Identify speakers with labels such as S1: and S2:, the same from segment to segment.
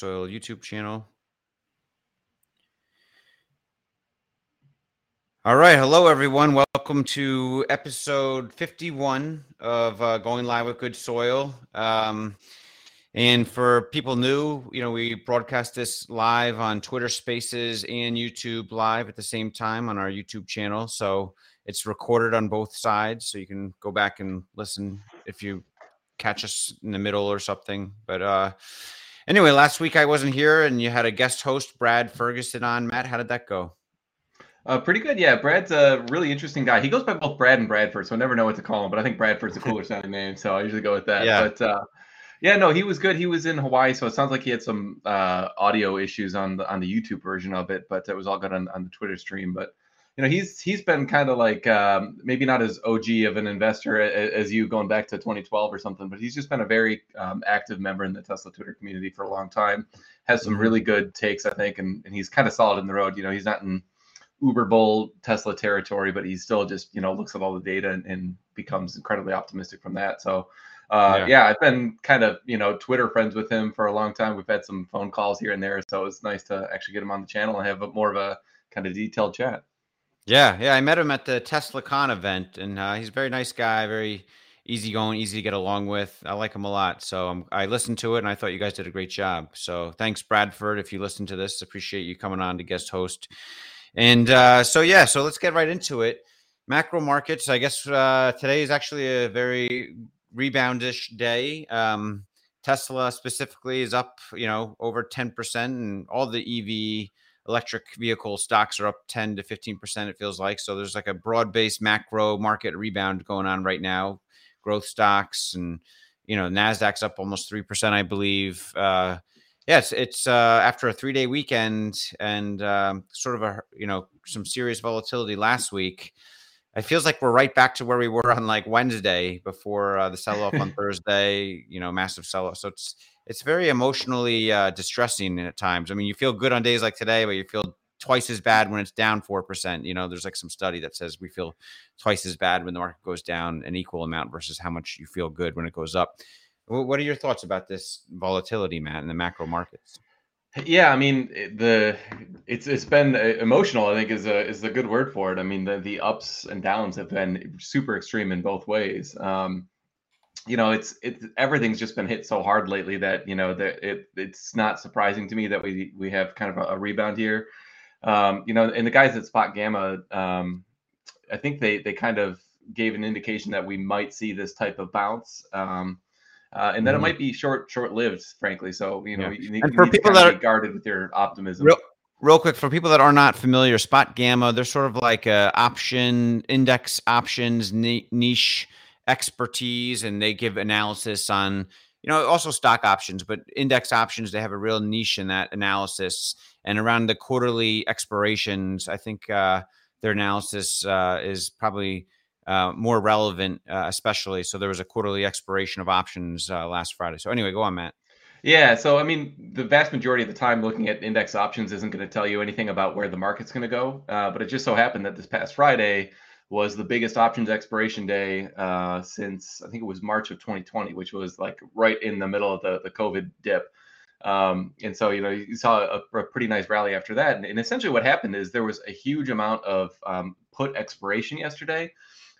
S1: Soil YouTube channel. All right. Hello, everyone. Welcome to episode 51 of uh, Going Live with Good Soil. Um, and for people new, you know, we broadcast this live on Twitter Spaces and YouTube Live at the same time on our YouTube channel. So it's recorded on both sides. So you can go back and listen if you catch us in the middle or something. But uh, anyway, last week I wasn't here and you had a guest host, Brad Ferguson, on. Matt, how did that go?
S2: Uh, pretty good, yeah. Brad's a really interesting guy. He goes by both Brad and Bradford, so I never know what to call him. But I think Bradford's a cooler sounding name, so I usually go with that. Yeah. But uh, yeah, no, he was good. He was in Hawaii, so it sounds like he had some uh, audio issues on the on the YouTube version of it, but it was all good on, on the Twitter stream. But you know, he's he's been kind of like um, maybe not as OG of an investor as, you going back to 2012 or something, but he's just been a very um, active member in the Tesla Twitter community for a long time. Has some mm-hmm. really good takes, I think, and, and he's kind of solid in the road. You know, he's not in uber bull tesla territory but he still just you know looks at all the data and, and becomes incredibly optimistic from that so uh, yeah. yeah. i've been kind of you know twitter friends with him for a long time we've had some phone calls here and there so it's nice to actually get him on the channel and have a, more of a kind of detailed chat
S1: yeah yeah i met him at the TeslaCon event and uh, he's a very nice guy very easygoing easy to get along with i like him a lot so i listened to it and i thought you guys did a great job so thanks bradford if you listen to this appreciate you coming on to guest host and uh, so, yeah, so let's get right into it. Macro markets, I guess uh, today is actually a very reboundish day. Um, Tesla specifically is up, you know, over 10%, and all the EV electric vehicle stocks are up 10 to 15%, it feels like. So there's like a broad based macro market rebound going on right now. Growth stocks and, you know, NASDAQ's up almost 3%, I believe. Uh, Yes, it's uh, after a three day weekend and um, sort of a you know some serious volatility last week. It feels like we're right back to where we were on like Wednesday before uh, the sell off on Thursday. You know, massive sell off. So it's it's very emotionally uh, distressing at times. I mean, you feel good on days like today, but you feel twice as bad when it's down four percent. You know, there's like some study that says we feel twice as bad when the market goes down an equal amount versus how much you feel good when it goes up. What are your thoughts about this volatility, Matt, in the macro markets?
S2: Yeah, I mean the it's it's been uh, emotional. I think is a is a good word for it. I mean the the ups and downs have been super extreme in both ways. Um, you know, it's it's everything's just been hit so hard lately that you know that it it's not surprising to me that we we have kind of a, a rebound here. Um, you know, and the guys at Spot Gamma, um, I think they they kind of gave an indication that we might see this type of bounce. Um, uh, and then mm-hmm. it might be short short lived, frankly. So you know, yeah. you, need, and for you people that are guarded with your optimism.
S1: Real, real quick, for people that are not familiar, Spot Gamma, they're sort of like a option index options niche expertise, and they give analysis on you know also stock options, but index options. They have a real niche in that analysis, and around the quarterly expirations, I think uh, their analysis uh, is probably uh, more relevant, uh, especially. So there was a quarterly expiration of options uh, last Friday. So anyway, go on, Matt.
S2: Yeah, so I mean, the vast majority of the time, looking at index options isn't going to tell you anything about where the market's going to go. Uh, but it just so happened that this past Friday was the biggest options expiration day uh, since I think it was March of 2020, which was like right in the middle of the the COVID dip. Um, and so, you know, you saw a, a pretty nice rally after that. And, and, essentially, what happened is there was a huge amount of um, put expiration yesterday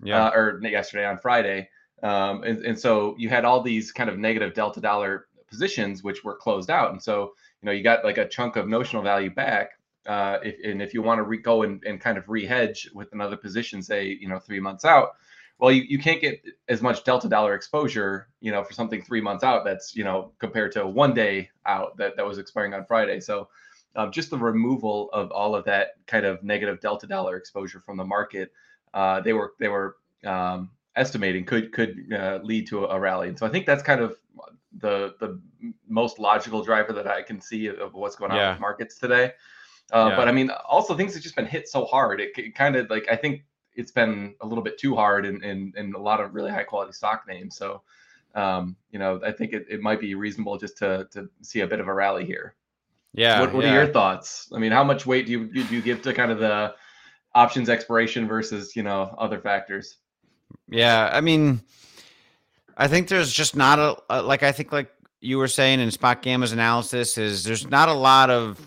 S2: yeah. Uh, or yesterday on Friday. Um, and, and so you had all these kind of negative delta dollar positions which were closed out. And so, you know, you got like a chunk of notional value back. Uh, if, and if you want to re- go and, and kind of re-hedge with another position, say, you know, three months out, well, you, you can't get as much delta dollar exposure, you know, for something three months out that's, you know, compared to one day out that, that was expiring on Friday. So um, just the removal of all of that kind of negative delta dollar exposure from the market uh, they were they were um, estimating could could uh, lead to a, rally. And so I think that's kind of the the most logical driver that I can see of, what's going on yeah. with markets today. Uh, yeah. But I mean, also things have just been hit so hard. It, it, kind of like I think it's been a little bit too hard in in, in a lot of really high quality stock names. So um, you know, I think it, it might be reasonable just to to see a bit of a rally here.
S1: Yeah.
S2: What, what
S1: yeah.
S2: are your thoughts? I mean, how much weight do you do you give to kind of the options expiration versus you know other factors.
S1: Yeah, I mean, I think there's just not a, like I think like you were saying in Spot Gamma's analysis is there's not a lot of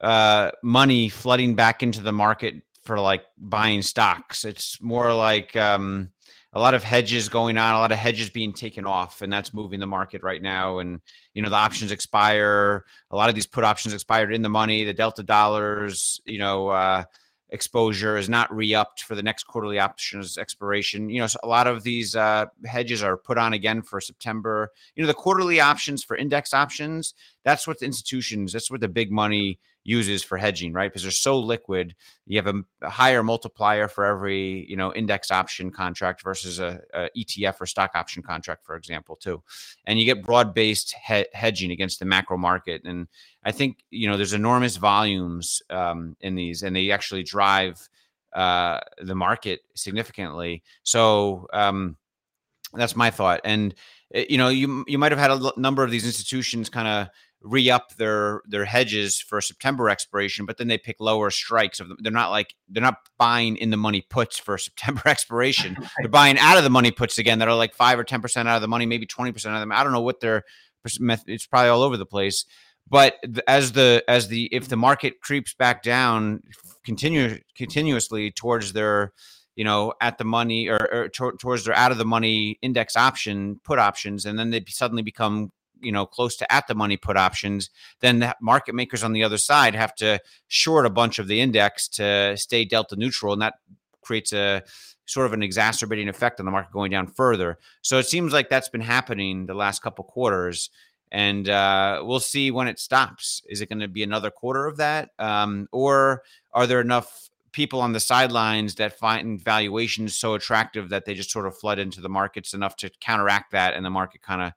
S1: uh, money flooding back into the market for like buying stocks. It's more like um, a lot of hedges going on, a lot of hedges being taken off, and that's moving the market right now. And you know the options expire. A lot of these put options expired in the money. The delta dollars, you know. Uh, exposure is not re-upped for the next quarterly options expiration. You know, so a lot of these uh, hedges are put on again for September. You know, the quarterly options for index options, that's what the institutions, that's what the big money uses for hedging, right? Because they're so liquid. You have a, a higher multiplier for every, you know, index option contract versus a, a, ETF or stock option contract, for example, too. And you get broad-based he- hedging against the macro market. And I think, you know, there's enormous volumes um, in these and they actually drive uh, the market significantly. So um, that's my thought. And, eh, you know, you, you might have had a number of these institutions kind of re-up their their hedges for September expiration, but then they pick lower strikes of them. They're not like they're not buying in the money puts for September expiration. They're buying out of the money puts again that are like five or ten percent out of the money, maybe twenty percent of them. I don't know what their it's probably all over the place. But as the as the if the market creeps back down continue continuously towards their you know at the money or, or towards their out of the money index option put options and then they suddenly become you know close to at the money put options then the market makers on the other side have to short a bunch of the index to stay delta neutral and that creates a sort of an exacerbating effect on the market going down further. So it seems like that's been happening the last couple quarters and uh, we'll see when it stops. Is it going to be another quarter of that? Um, or are there enough people on the sidelines that find valuations so attractive that they just sort of flood into the markets enough to counteract that and the market kind of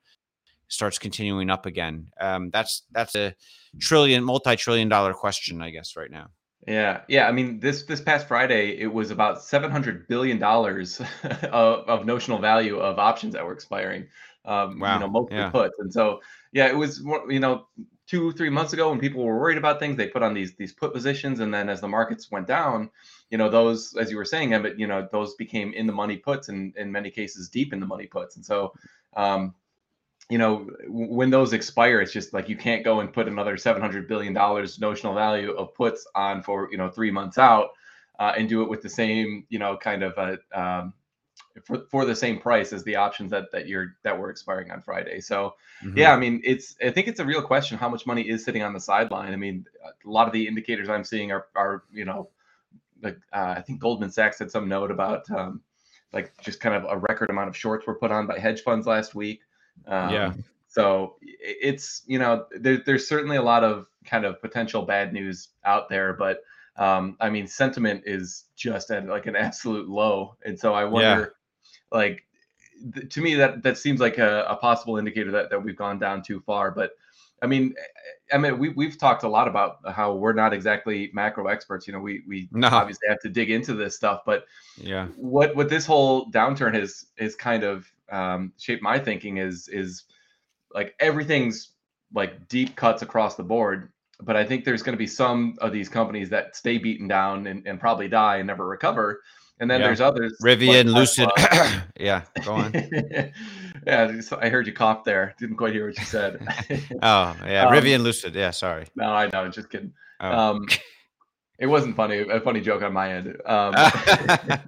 S1: starts continuing up again? Um, that's that's a trillion, multi-trillion dollar question, I guess, right now.
S2: Yeah, yeah. I mean, this this past Friday, it was about seven hundred billion dollars of, of notional value of options that were expiring. Um, wow. You know, mostly yeah. puts, and so yeah, it was you know two three months ago when people were worried about things, they put on these these put positions, and then as the markets went down, you know, those as you were saying, Emmett, you know, those became in the money puts, and in many cases deep in the money puts, and so um, you know, when those expire, it's just like you can't go and put another seven hundred billion dollars notional value of puts on for you know three months out, uh, and do it with the same you know kind of a um, for, for the same price as the options that that you're that were expiring on Friday. So mm-hmm. yeah, I mean it's I think it's a real question how much money is sitting on the sideline. I mean a lot of the indicators I'm seeing are are you know like uh, I think Goldman Sachs had some note about um, like just kind of a record amount of shorts were put on by hedge funds last week. Um, yeah. So it's you know there, there's certainly a lot of kind of potential bad news out there, but um, I mean sentiment is just at like an absolute low, and so I wonder, yeah. like th- to me that that seems like a, a possible indicator that that we've gone down too far, but. I mean, I mean, we we've talked a lot about how we're not exactly macro experts. You know, we we no. obviously have to dig into this stuff, but
S1: yeah,
S2: what what this whole downturn has is kind of um, shaped my thinking is is like everything's like deep cuts across the board but i think there's going to be some of these companies that stay beaten down and, and probably die and never recover and then yeah. there's others
S1: rivian like lucid yeah go on
S2: yeah i heard you cough there. Didn't quite hear what you said.
S1: Oh yeah um, rivian lucid. Yeah sorry.
S2: No i know just kidding. Oh. um it wasn't funny a funny joke on my end. Um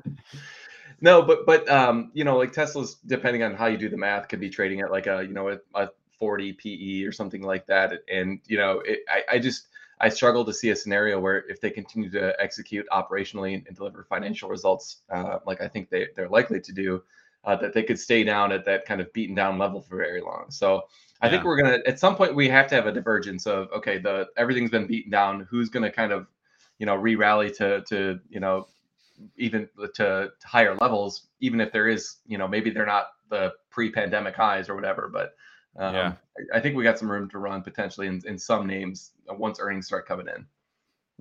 S2: no, but but um, you know, like Tesla's depending on how you do the math, could be trading at like a you know a, a 40 PE or something like that. And you know, it, I, I just I struggle to see a scenario where if they continue to execute operationally and, and deliver financial results, uh, like I think they they're likely to do, uh, that they could stay down at that kind of beaten down level for very long. So I yeah. think we're gonna at some point we have to have a divergence of okay, the everything's been beaten down. Who's gonna kind of you know re-rally to to you know even to, to higher levels, even if there is, you know, maybe they're not the pre-pandemic highs or whatever, but um, yeah. I, I, think we got some room to run potentially in, in some names uh, once earnings start coming in.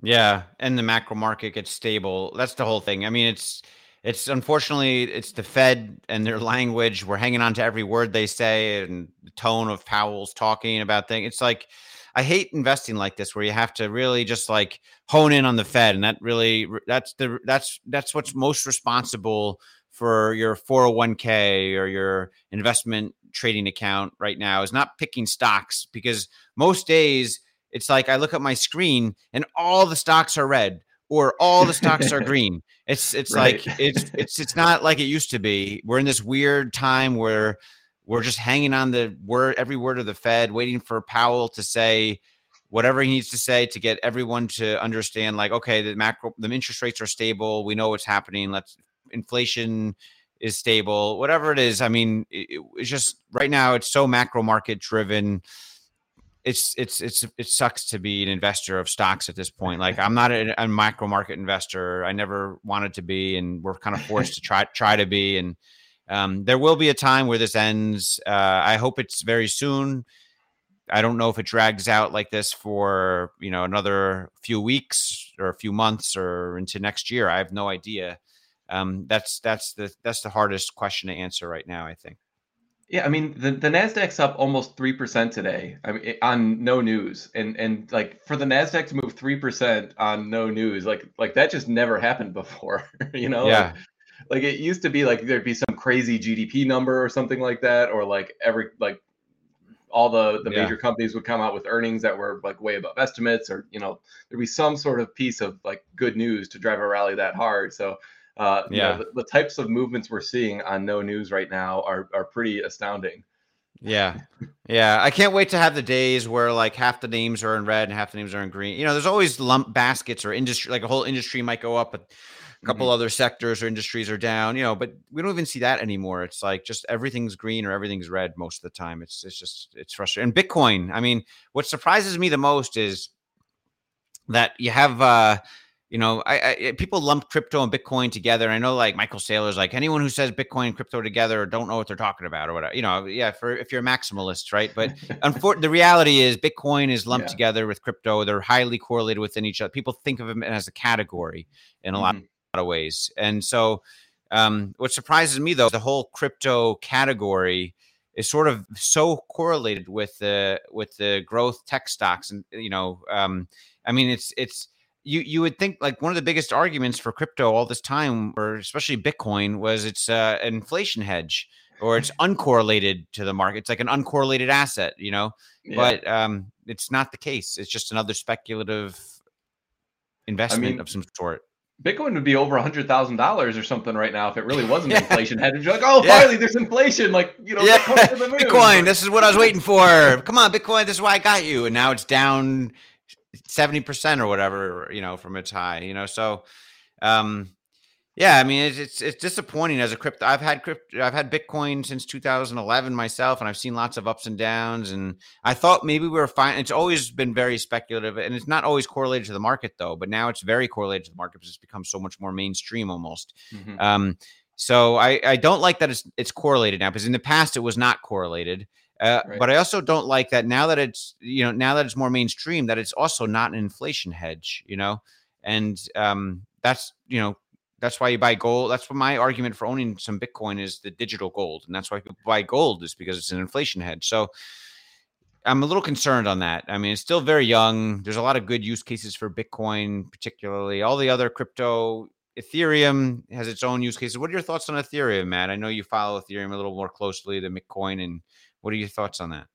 S1: Yeah, and the macro market gets stable. That's the whole thing. I mean, it's it's unfortunately it's the Fed and their language. We're hanging on to every word they say and the tone of Powell's talking about things. It's like I hate investing like this where you have to really just like hone in on the Fed, and that really that's the that's that's what's most responsible for your 401k or your investment trading account right now is not picking stocks because most days it's like I look at my screen and all the stocks are red or all the stocks are green. It's it's right. like it's it's it's not like it used to be. We're in this weird time where we're just hanging on the word every word of the Fed, waiting for Powell to say whatever he needs to say to get everyone to understand like okay the macro the interest rates are stable we know what's happening let's inflation is stable whatever it is i mean it, it's just right now it's so macro market driven it's it's it's it sucks to be an investor of stocks at this point like i'm not a, a macro market investor i never wanted to be and we're kind of forced to try try to be and um, there will be a time where this ends uh, i hope it's very soon I don't know if it drags out like this for you know another few weeks or a few months or into next year. I have no idea. Um, that's that's the that's the hardest question to answer right now. I think.
S2: Yeah, I mean the, the Nasdaq's up almost three percent today. I mean eh, on no news, and and like for the Nasdaq to move three percent on no news, like like that just never happened before. you know?
S1: Yeah.
S2: Like, like it used to be like there'd be some crazy GDP number or something like that, or like every like all the the yeah. major companies would come out with earnings that were like way above estimates or you know there'd be some sort of piece of like good news to drive a rally that hard so uh yeah you know, the, the, types of movements we're seeing on no news right now are are pretty astounding
S1: yeah yeah i can't wait to have the days where like half the names are in red and half the names are in green you know there's always lump baskets or industry like a whole industry might go up but a couple mm-hmm. other sectors or industries are down, you know, but we don't even see that anymore. It's like just everything's green or everything's red most of the time. It's it's just it's frustrating. And Bitcoin, I mean, what surprises me the most is that you have uh you know, I, I, people lump crypto and Bitcoin together. I know, like Michael Saylor's, like anyone who says Bitcoin and crypto together don't know what they're talking about or whatever. You know, yeah, for if you're a maximalist, right? But the reality is, Bitcoin is lumped yeah. together with crypto. They're highly correlated within each other. People think of them as a category in a mm-hmm. lot of ways. And so, um, what surprises me though, the whole crypto category is sort of so correlated with the with the growth tech stocks, and you know, um, I mean, it's it's you you would think like one of the biggest arguments for crypto all this time, or especially Bitcoin, was it's uh, an inflation hedge or it's uncorrelated to the market. It's like an uncorrelated asset, you know. Yeah. But um, it's not the case. It's just another speculative investment I mean, of some sort.
S2: Bitcoin would be over a hundred thousand dollars or something right now if it really wasn't yeah. inflation hedge. You're like, oh, yeah. finally, there's inflation. Like, you know,
S1: yeah. Bitcoin. This is what I was waiting for. Come on, Bitcoin. This is why I got you. And now it's down seventy percent or whatever. You know, from its high. You know, so um, yeah, I mean it's, it's, it's disappointing as a crypto. I've had crypto, I've had Bitcoin since 2011 myself, and I've seen lots of ups and downs. And I thought maybe we were fine. It's always been very speculative, and it's not always correlated to the market though. But now it's very correlated to the market because it's become so much more mainstream almost. Mm-hmm. Um, so I I don't like that it's it's correlated now because in the past it was not correlated. Uh, right. But I also don't like that now that it's you know now that it's more mainstream that it's also not an inflation hedge. You know, and um, that's you know that's why you buy gold. That's what my argument for owning some Bitcoin is the digital gold, and that's why people buy gold is because it's an inflation hedge. So I'm a little concerned on that. I mean, it's still very young. There's a lot of good use cases for Bitcoin, particularly. All the other crypto, Ethereum has its own use cases. What are your thoughts on Ethereum, Matt? I know you follow Ethereum a little more closely than Bitcoin, and what are your thoughts on that?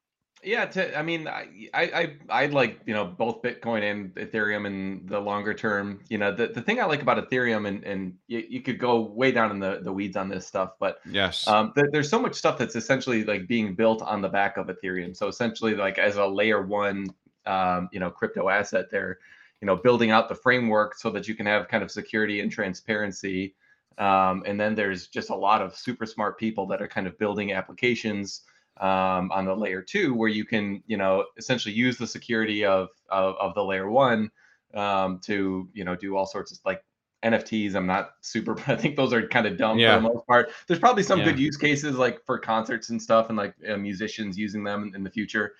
S2: Yeah, to, I mean, I, I, I, like, you know, both Bitcoin and Ethereum in the longer term. You know, the, the thing I like about Ethereum, and, and you, you could go way down in the, the weeds on this stuff, but
S1: yes,
S2: um, th- there's so much stuff that's essentially like being built on the back of Ethereum. So essentially, like as a layer one, um, you know, crypto asset, they're, you know, building out the framework so that you can have kind of security and transparency. Um, and then there's just a lot of super smart people that are kind of building applications um, on the layer two, where you can, you know, essentially use the security of of, of the layer one um, to, you know, do all sorts of like NFTs. I'm not super, I think those are kind of dumb yeah. for the most part. There's probably some yeah. good use cases like for concerts and stuff, and like uh, musicians using them in, in the future.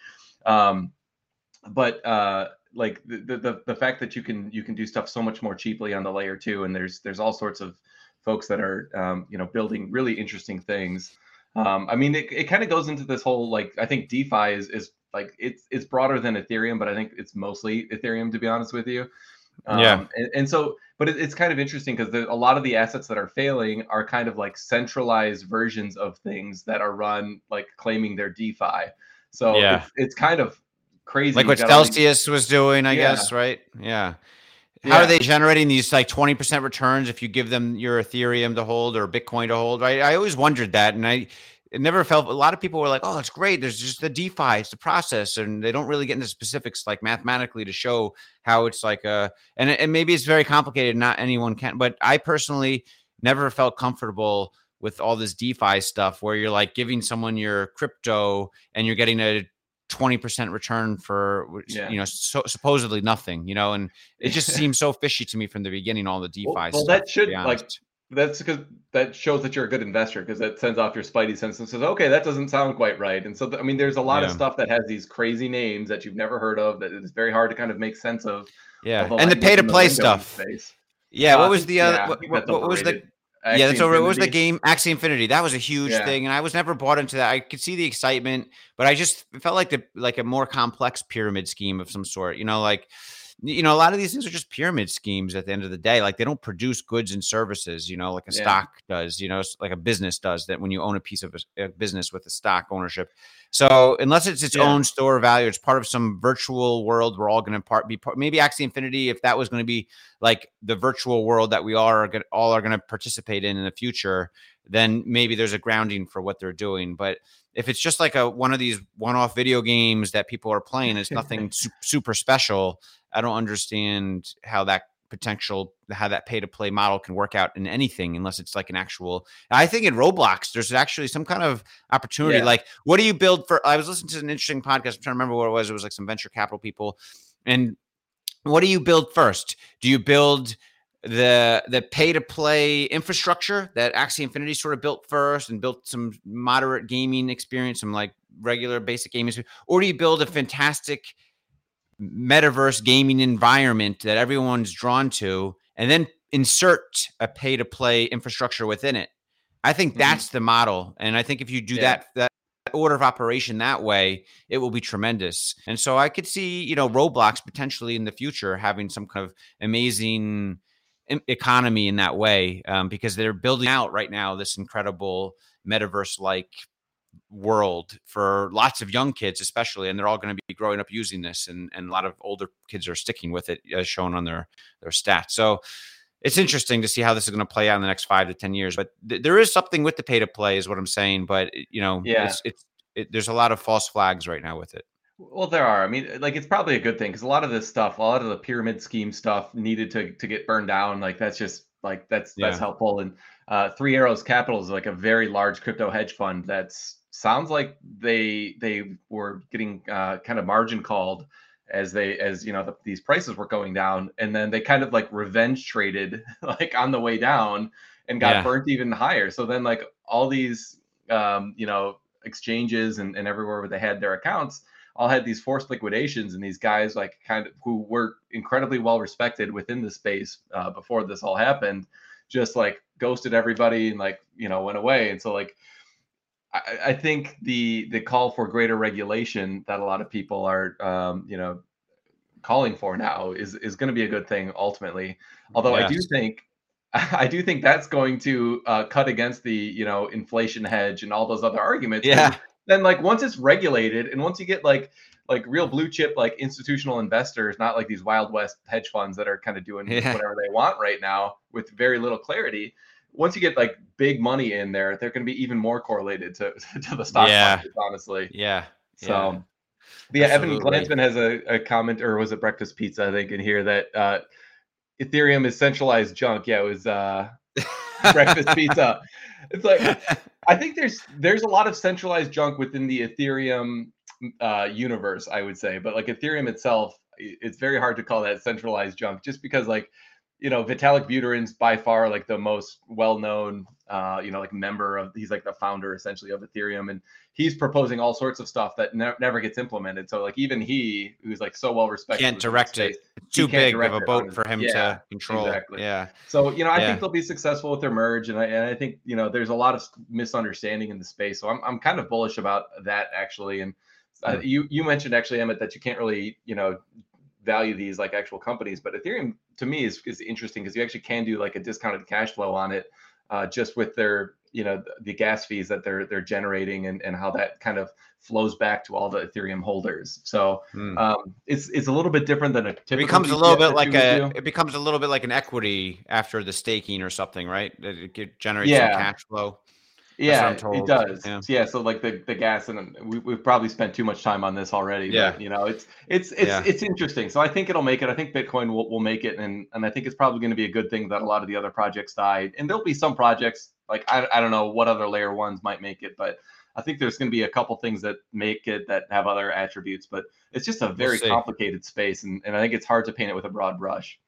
S2: Um, but uh, like the, the the fact that you can you can do stuff so much more cheaply on the layer two, and there's there's all sorts of folks that are um, you know building really interesting things. Um, I mean, it, it kind of goes into this whole like I think DeFi is is like it's it's broader than Ethereum, but I think it's mostly Ethereum to be honest with you. Um,
S1: Yeah.
S2: and, and so, but it, it's kind of interesting because a lot of the assets that are failing are kind of like centralized versions of things that are run like claiming they're DeFi. So
S1: Yeah.
S2: it's, it's kind of crazy.
S1: like what Celsius was doing, I
S2: Yeah.
S1: guess, right? Yeah. How
S2: Yeah.
S1: are they generating these like 20% returns if you give them your Ethereum to hold or Bitcoin to hold? Right. I always wondered that. And I it never felt a lot of people were like, oh, it's great. There's just the DeFi, it's the process. And they don't really get into specifics like mathematically to show how it's like a and, and maybe it's very complicated, not anyone can, but I personally never felt comfortable with all this DeFi stuff where you're like giving someone your crypto and you're getting a 20% return for
S2: Yeah.
S1: you know so, supposedly nothing you know and it just seems so fishy to me from the beginning all the defi
S2: Well- well,
S1: stuff
S2: that should, like, that's because that shows that you're a good investor because that sends off your spidey sense and says, okay, that doesn't sound quite right. And so, th- I mean, there's a lot of stuff that has these crazy names that you've never heard of that it's very hard to kind of make sense of.
S1: yeah
S2: of the
S1: and the pay to play stuff yeah
S2: Uh,
S1: what was the other
S2: yeah,
S1: what, what, what was the
S2: overrated.
S1: yeah that's
S2: Axie
S1: over what was the game axie infinity that was a huge
S2: Yeah.
S1: thing and i was never bought into that i could see the excitement but i just felt like the like a more complex pyramid scheme of some sort you know like you know a lot of these things are just pyramid schemes at the end of the day like they don't produce goods and services you know like a
S2: Yeah.
S1: stock does you know like a business does that when you own a piece of a, a business with a stock ownership so unless it's its
S2: Yeah.
S1: own store value it's part of some virtual world we're all going to part be part maybe axie infinity if that was going to be like the virtual world that we are gonna, all are going to participate in in the future then maybe there's a grounding for what they're doing but if it's just like a one of these one-off video games that people are playing it's nothing su- super special i don't understand how that potential how that pay to play model can work out in anything unless it's like an actual i think in roblox there's actually some kind of opportunity
S2: Yeah.
S1: like what do you build for i was listening to an interesting podcast i'm trying to remember what it was it was like some venture capital people and what do you build first do you build the the pay to play infrastructure that Axie Infinity sort of built first and built some moderate gaming experience, some like regular basic gaming, or do you build a fantastic metaverse gaming environment that everyone's drawn to, and then insert a pay to play infrastructure within it? I think
S2: Mhm.
S1: that's the model, and I think if you do
S2: Yeah.
S1: that that order of operation that way, it will be tremendous. And so I could see, you know, Roblox potentially in the future having some kind of amazing economy in that way um, because they're building out right now this incredible metaverse like world for lots of young kids especially and they're all going to be growing up using this and, and a lot of older kids are sticking with it as shown on their their stats so it's interesting to see how this is going to play out in the next five to ten years but th- there is something with the pay to play is what i'm saying but you know
S2: Yeah.
S1: it's it's it, there's a lot of false flags right now with it
S2: Well, there are. I mean, like it's probably a good thing because a lot of this stuff, a lot of the pyramid scheme stuff, needed to to get burned down. Like that's just like that's that's helpful. And uh, Three Arrows Capital is like a very large crypto hedge fund. That's sounds like they they were getting uh, kind of margin called as they as you know the, these prices were going down, and then they kind of like revenge traded like on the way down and got
S1: Yeah.
S2: burnt even higher. So then like all these um, you know exchanges and, and everywhere where they had their accounts all had these forced liquidations and these guys like kind of who were incredibly well respected within the space uh, before this all happened just like ghosted everybody and like you know went away. And so like I, I think the the call for greater regulation that a lot of people are um, you know calling for now is is going to be a good thing ultimately. Although i do think I do think that's going to uh, cut against the you know inflation hedge and all those other arguments.
S1: yeah
S2: then like once it's regulated and once you get like like real blue chip like institutional investors not like these wild west hedge funds that are kind of doing
S1: Yeah.
S2: whatever they want right now with very little clarity once you get like big money in there they're going to be even more correlated to to the stock
S1: Yeah.
S2: market honestly
S1: yeah
S2: so
S1: yeah.
S2: yeah evan glansman has a, a comment or was it breakfast pizza i think in here that uh ethereum is centralized junk yeah it was uh breakfast pizza. It's like I think there's there's a lot of centralized junk within the Ethereum uh, universe, I would say, but like Ethereum itself, it's very hard to call that centralized junk, just because like you know Vitalik Buterin's by far like the most well-known uh, you know like member of he's like the founder essentially of Ethereum, and he's proposing all sorts of stuff that ne- never gets implemented. So like even he, who's like so well respected,
S1: can't direct it
S2: space-
S1: It's too big of a boat for him
S2: yeah,
S1: to control
S2: exactly.
S1: yeah
S2: so you know, I
S1: Yeah.
S2: think they'll be successful with their merge, and I and I think you know there's a lot of misunderstanding in the space. So I'm I'm kind of bullish about that actually. And uh,
S1: Hmm.
S2: you you mentioned actually Emmett that you can't really you know value these like actual companies. But Ethereum to me is is interesting because you actually can do like a discounted cash flow on it, uh, just with their you know the gas fees that they're they're generating and, and how that kind of flows back to all the Ethereum holders. So mm. um, it's it's a little bit different than a typical.
S1: It becomes a little bit like a do. it becomes a little bit like an equity after the staking or something, right? It generates yeah. some cash flow.
S2: Yeah, it does. Yeah. yeah. so like the, the gas and we, we've probably spent too much time on this already. Yeah, but, you know, it's it's it's yeah. it's interesting. So I think it'll make it. I think Bitcoin will, will make it, and and I think it's probably going to be a good thing that a lot of the other projects died. And there'll be some projects like I I don't know what other layer ones might make it, but I think there's going to be a couple things that make it that have other attributes. But it's just a very we'll complicated space, and and I think it's hard to paint it with a broad brush.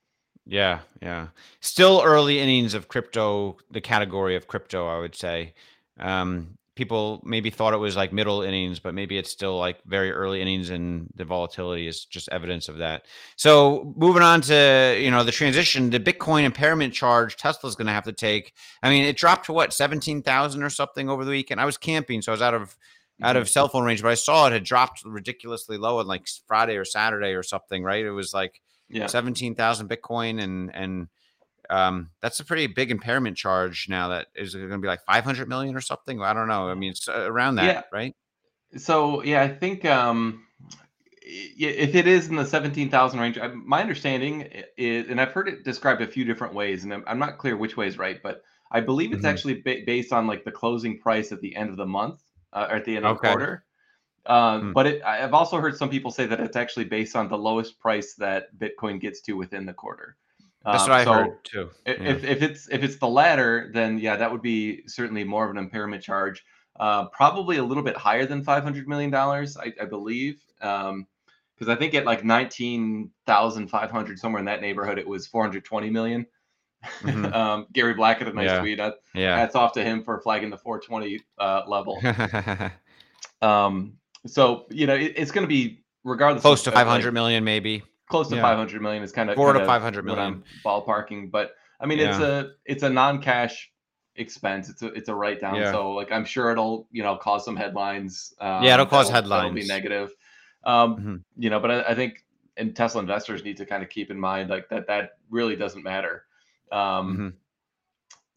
S1: Yeah, yeah. Still early innings of crypto, the category of crypto, I would say. Um, people maybe thought it was like middle innings, but maybe it's still like very early innings, and the volatility is just evidence of that. So moving on to you know the transition, the Bitcoin impairment charge Tesla's going to have to take. I mean, it dropped to what seventeen thousand or something over the weekend. I was camping, so I was out of out of mm-hmm. cell phone range, but I saw it had dropped ridiculously low on like Friday or Saturday or something. Right? It was like yeah. seventeen thousand Bitcoin and and um, that's a pretty big impairment charge now. That is going to be like 500 million or something. I don't know. I mean, it's uh, around that, yeah. right?
S2: So yeah, I think um, if it is in the 17,000 range, my understanding is, and I've heard it described a few different ways, and I'm, not clear which way is right, but I believe it's mm-hmm. actually ba- based on like the closing price at the end of the month uh, or at the end of okay. the quarter. Um, hmm. But it, I've also heard some people say that it's actually based on the lowest price that Bitcoin gets to within the quarter.
S1: That's um, what I so heard too.
S2: Yeah. If, if it's if it's the latter, then yeah, that would be certainly more of an impairment charge. Uh, probably a little bit higher than five hundred million dollars, I, I, believe. because um, I think at like nineteen thousand five hundred, somewhere in that neighborhood, it was four hundred twenty million. Mm-hmm. um, Gary Black had a nice yeah. tweet. That, yeah, hats off to him for flagging the four twenty uh, level. um, so you know, it, it's going to be regardless.
S1: Close to five hundred like, million, maybe
S2: close to yeah. 500 million is kind of
S1: four to 500 million
S2: ballparking but i mean yeah. it's a it's a non-cash expense it's a it's a write down yeah. so like i'm sure it'll you know cause some headlines
S1: um, yeah it'll cause headlines it'll
S2: be negative um mm-hmm. you know but I, I, think and tesla investors need to kind of keep in mind like that that really doesn't matter um mm-hmm.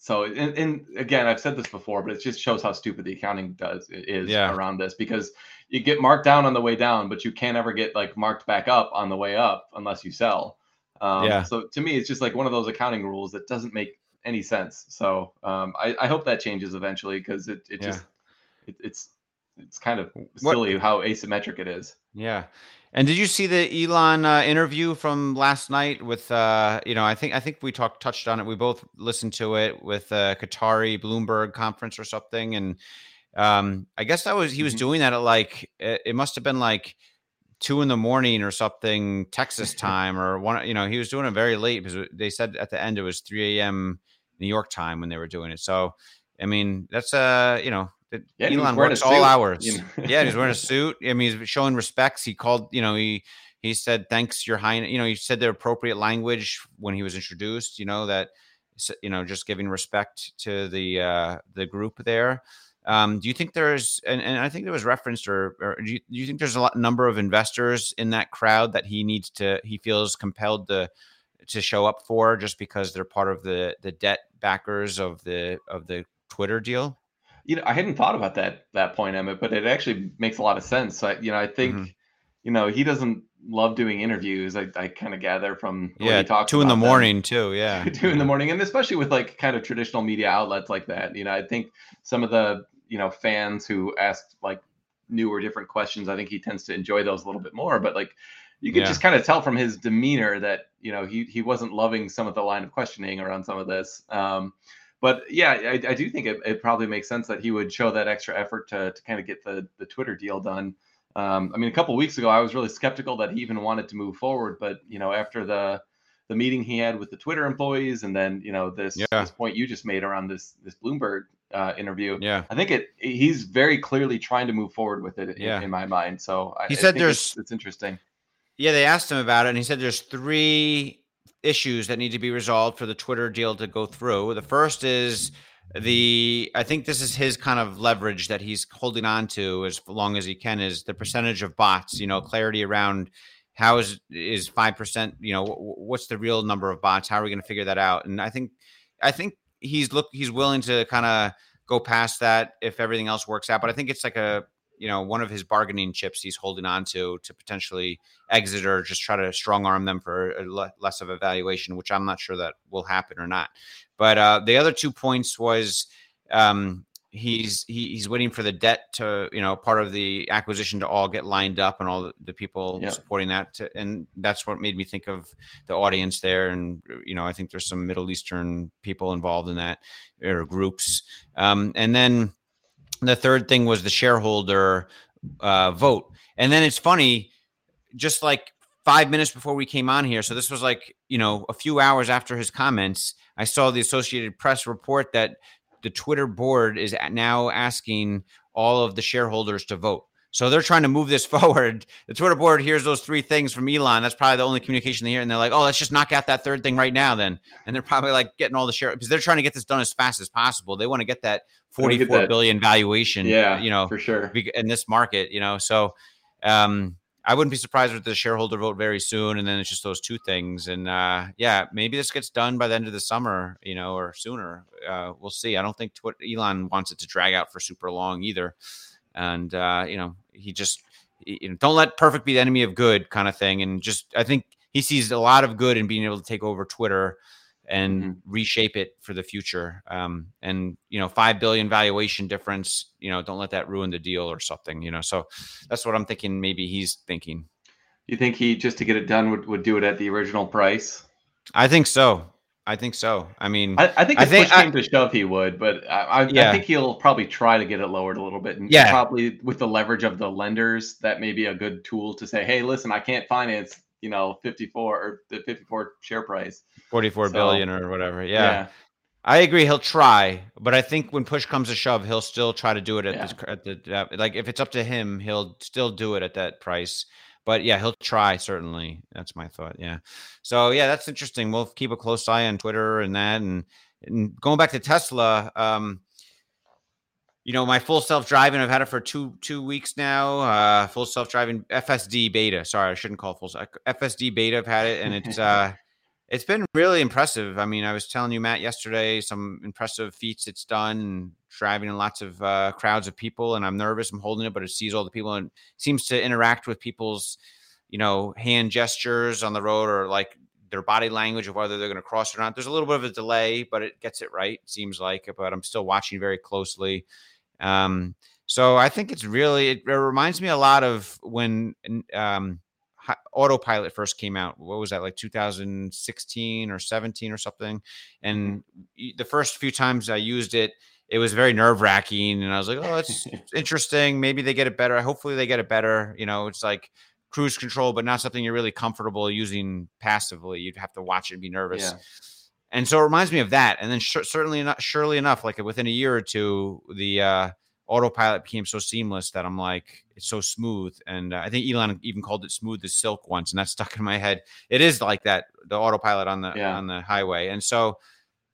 S2: So and, and, again i've said this before but it just shows how stupid the accounting does is yeah. around this because you get marked down on the way down, but you can't ever get like marked back up on the way up unless you sell. Um, yeah. So to me, it's just like one of those accounting rules that doesn't make any sense. So um, I, I, hope that changes eventually because it, it yeah. just it, it's it's kind of silly what? how asymmetric it is.
S1: Yeah. And did you see the Elon uh, interview from last night with uh, you know I think I think we talked touched on it. We both listened to it with uh, Qatari Bloomberg conference or something, and um, I guess that was he was mm-hmm. doing that at like it, it must have been like two in the morning or something Texas time or one. You know, he was doing it very late because they said at the end it was three a.m. New York time when they were doing it. So, I mean, that's uh, you know, yeah, Elon works all hours. You know? yeah, he's wearing a suit. I mean, he's showing respects. He called, you know, he he said thanks, Your Highness. You know, he said the appropriate language when he was introduced. You know that, you know, just giving respect to the uh the group there. Um, do you think there's, and, and I think there was referenced, or, or do, you, do you think there's a lot number of investors in that crowd that he needs to, he feels compelled to, to show up for just because they're part of the the debt backers of the of the Twitter deal?
S2: You know, I hadn't thought about that that point, Emmett, but it actually makes a lot of sense. I, you know, I think, mm-hmm. you know, he doesn't love doing interviews. I, I kind of gather from
S1: yeah, two in the morning them. too. Yeah,
S2: two in the morning, and especially with like kind of traditional media outlets like that. You know, I think some of the you know fans who ask like new or different questions. I think he tends to enjoy those a little bit more. But like you could yeah. just kind of tell from his demeanor that you know he he wasn't loving some of the line of questioning around some of this. Um, but yeah, I, I do think it, it, probably makes sense that he would show that extra effort to, to kind of get the the Twitter deal done. Um, I mean, a couple weeks ago, I was really skeptical that he even wanted to move forward, but you know, after the the meeting he had with the Twitter employees, and then you know this, yeah. this point you just made around this this Bloomberg uh, interview.
S1: Yeah,
S2: I think it. He's very clearly trying to move forward with it. Yeah. in, in my mind. So
S1: he I, said
S2: I
S1: there's.
S2: It's, it's interesting.
S1: Yeah, they asked him about it, and he said there's three issues that need to be resolved for the Twitter deal to go through. The first is the I think this is his kind of leverage that he's holding on to as long as he can is the percentage of bots. You know, clarity around how is is five percent? You know, what's the real number of bots? How are we going to figure that out? And I think, I think he's look he's willing to kind of go past that if everything else works out. But I think it's like a you know one of his bargaining chips he's holding on to to potentially exit or just try to strong arm them for le- less of a valuation, which I'm not sure that will happen or not. But uh, the other two points was um, he's he, he's waiting for the debt to you know part of the acquisition to all get lined up and all the, the people yeah. supporting that to, and that's what made me think of the audience there and you know i think there's some middle eastern people involved in that or groups um, and then the third thing was the shareholder uh, vote and then it's funny just like five minutes before we came on here so this was like you know a few hours after his comments i saw the associated press report that the Twitter board is now asking all of the shareholders to vote. So they're trying to move this forward. The Twitter board hears those three things from Elon. That's probably the only communication they hear. And they're like, oh, let's just knock out that third thing right now then. And they're probably like getting all the share because they're trying to get this done as fast as possible. They want to get that forty-four that. billion valuation.
S2: Yeah,
S1: you know,
S2: for sure.
S1: In this market, you know, so um, I wouldn't be surprised with the shareholder vote very soon. And then it's just those two things. And uh, yeah, maybe this gets done by the end of the summer, you know, or sooner. Uh, we'll see. I don't think tw- Elon wants it to drag out for super long either. And, uh, you know, he just, you know, don't let perfect be the enemy of good kind of thing. And just, I think he sees a lot of good in being able to take over Twitter and mm-hmm. reshape it for the future. Um, and you know, five billion valuation difference. You know, don't let that ruin the deal or something. You know, so that's what I'm thinking. Maybe he's thinking.
S2: You think he just to get it done would, would do it at the original price?
S1: I think so. I think so. I mean,
S2: I, I think if I think, push came to shove, he would, but I, I, yeah. I, think he'll probably try to get it lowered a little bit. And yeah, probably with the leverage of the lenders, that may be a good tool to say, "Hey, listen, I can't finance you know 54 or the 54 share price
S1: Forty-four so, billion or whatever yeah. yeah. I agree. He'll try, but I think when push comes to shove, he'll still try to do it at, the, at the like. If it's up to him, he'll still do it at that price. But yeah, he'll try certainly. That's my thought. Yeah. So yeah, that's interesting. We'll keep a close eye on Twitter and that. And, and going back to Tesla, um, you know, my full self driving, I've had it for two two weeks now. Uh, full self driving FSD beta. Sorry, I shouldn't call it full FSD beta. I've had it, and it's uh, it's been really impressive. I mean, I was telling you, Matt, yesterday, some impressive feats it's done, driving in lots of uh, crowds of people, and I'm nervous. I'm holding it, but it sees all the people and seems to interact with people's, you know, hand gestures on the road or like their body language of whether they're going to cross or not. There's a little bit of a delay, but it gets it right. Seems like, but I'm still watching very closely. Um, so I think it's really it, it, reminds me a lot of when um, autopilot first came out. What was that like 2016 or 17 or something? And the first few times I used it, it was very nerve wracking, and I was like, "Oh, it's interesting. Maybe they get it better. Hopefully, they get it better." You know, it's like cruise control, but not something you're really comfortable using passively. You'd have to watch it and be nervous. Yeah. And so it reminds me of that. And then sh- certainly not, surely enough, like within a year or two, the uh, autopilot became so seamless that I'm like, it's so smooth. And uh, I think Elon even called it smooth as silk once, and that stuck in my head. It is like that, the autopilot on the yeah. on the highway. And so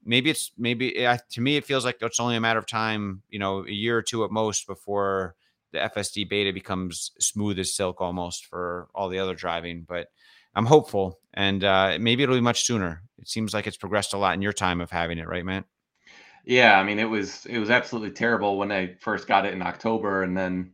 S1: maybe it's maybe uh, to me it feels like it's only a matter of time, you know, a year or two at most before the FSD beta becomes smooth as silk almost for all the other driving. But I'm hopeful, and uh, maybe it'll be much sooner. It seems like it's progressed a lot in your time of having it, right, man?
S2: Yeah, I mean, it was it was absolutely terrible when I first got it in October, and then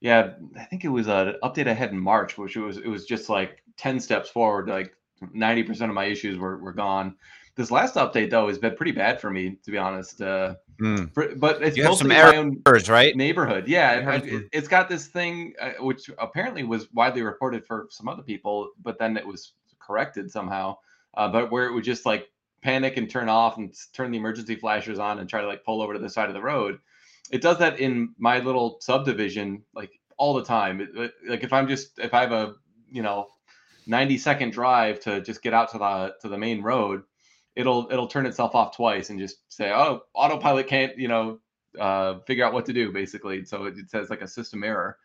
S2: yeah, I think it was an update I had in March, which was it was just like ten steps forward. Like ninety percent of my issues were were gone. This last update though has been pretty bad for me, to be honest. Uh, mm. for, but it's
S1: you mostly my own right?
S2: Neighborhood, yeah. It, has got this thing uh, which apparently was widely reported for some other people, but then it was corrected somehow. Uh, but where it would just like panic and turn off and turn the emergency flashers on and try to like pull over to the side of the road. It does that in my little subdivision like all the time. It, like if I'm just if I have a you know 90 second drive to just get out to the to the main road, it'll it'll turn itself off twice and just say, oh, autopilot can't you know uh, figure out what to do basically. So it, it says like a system error.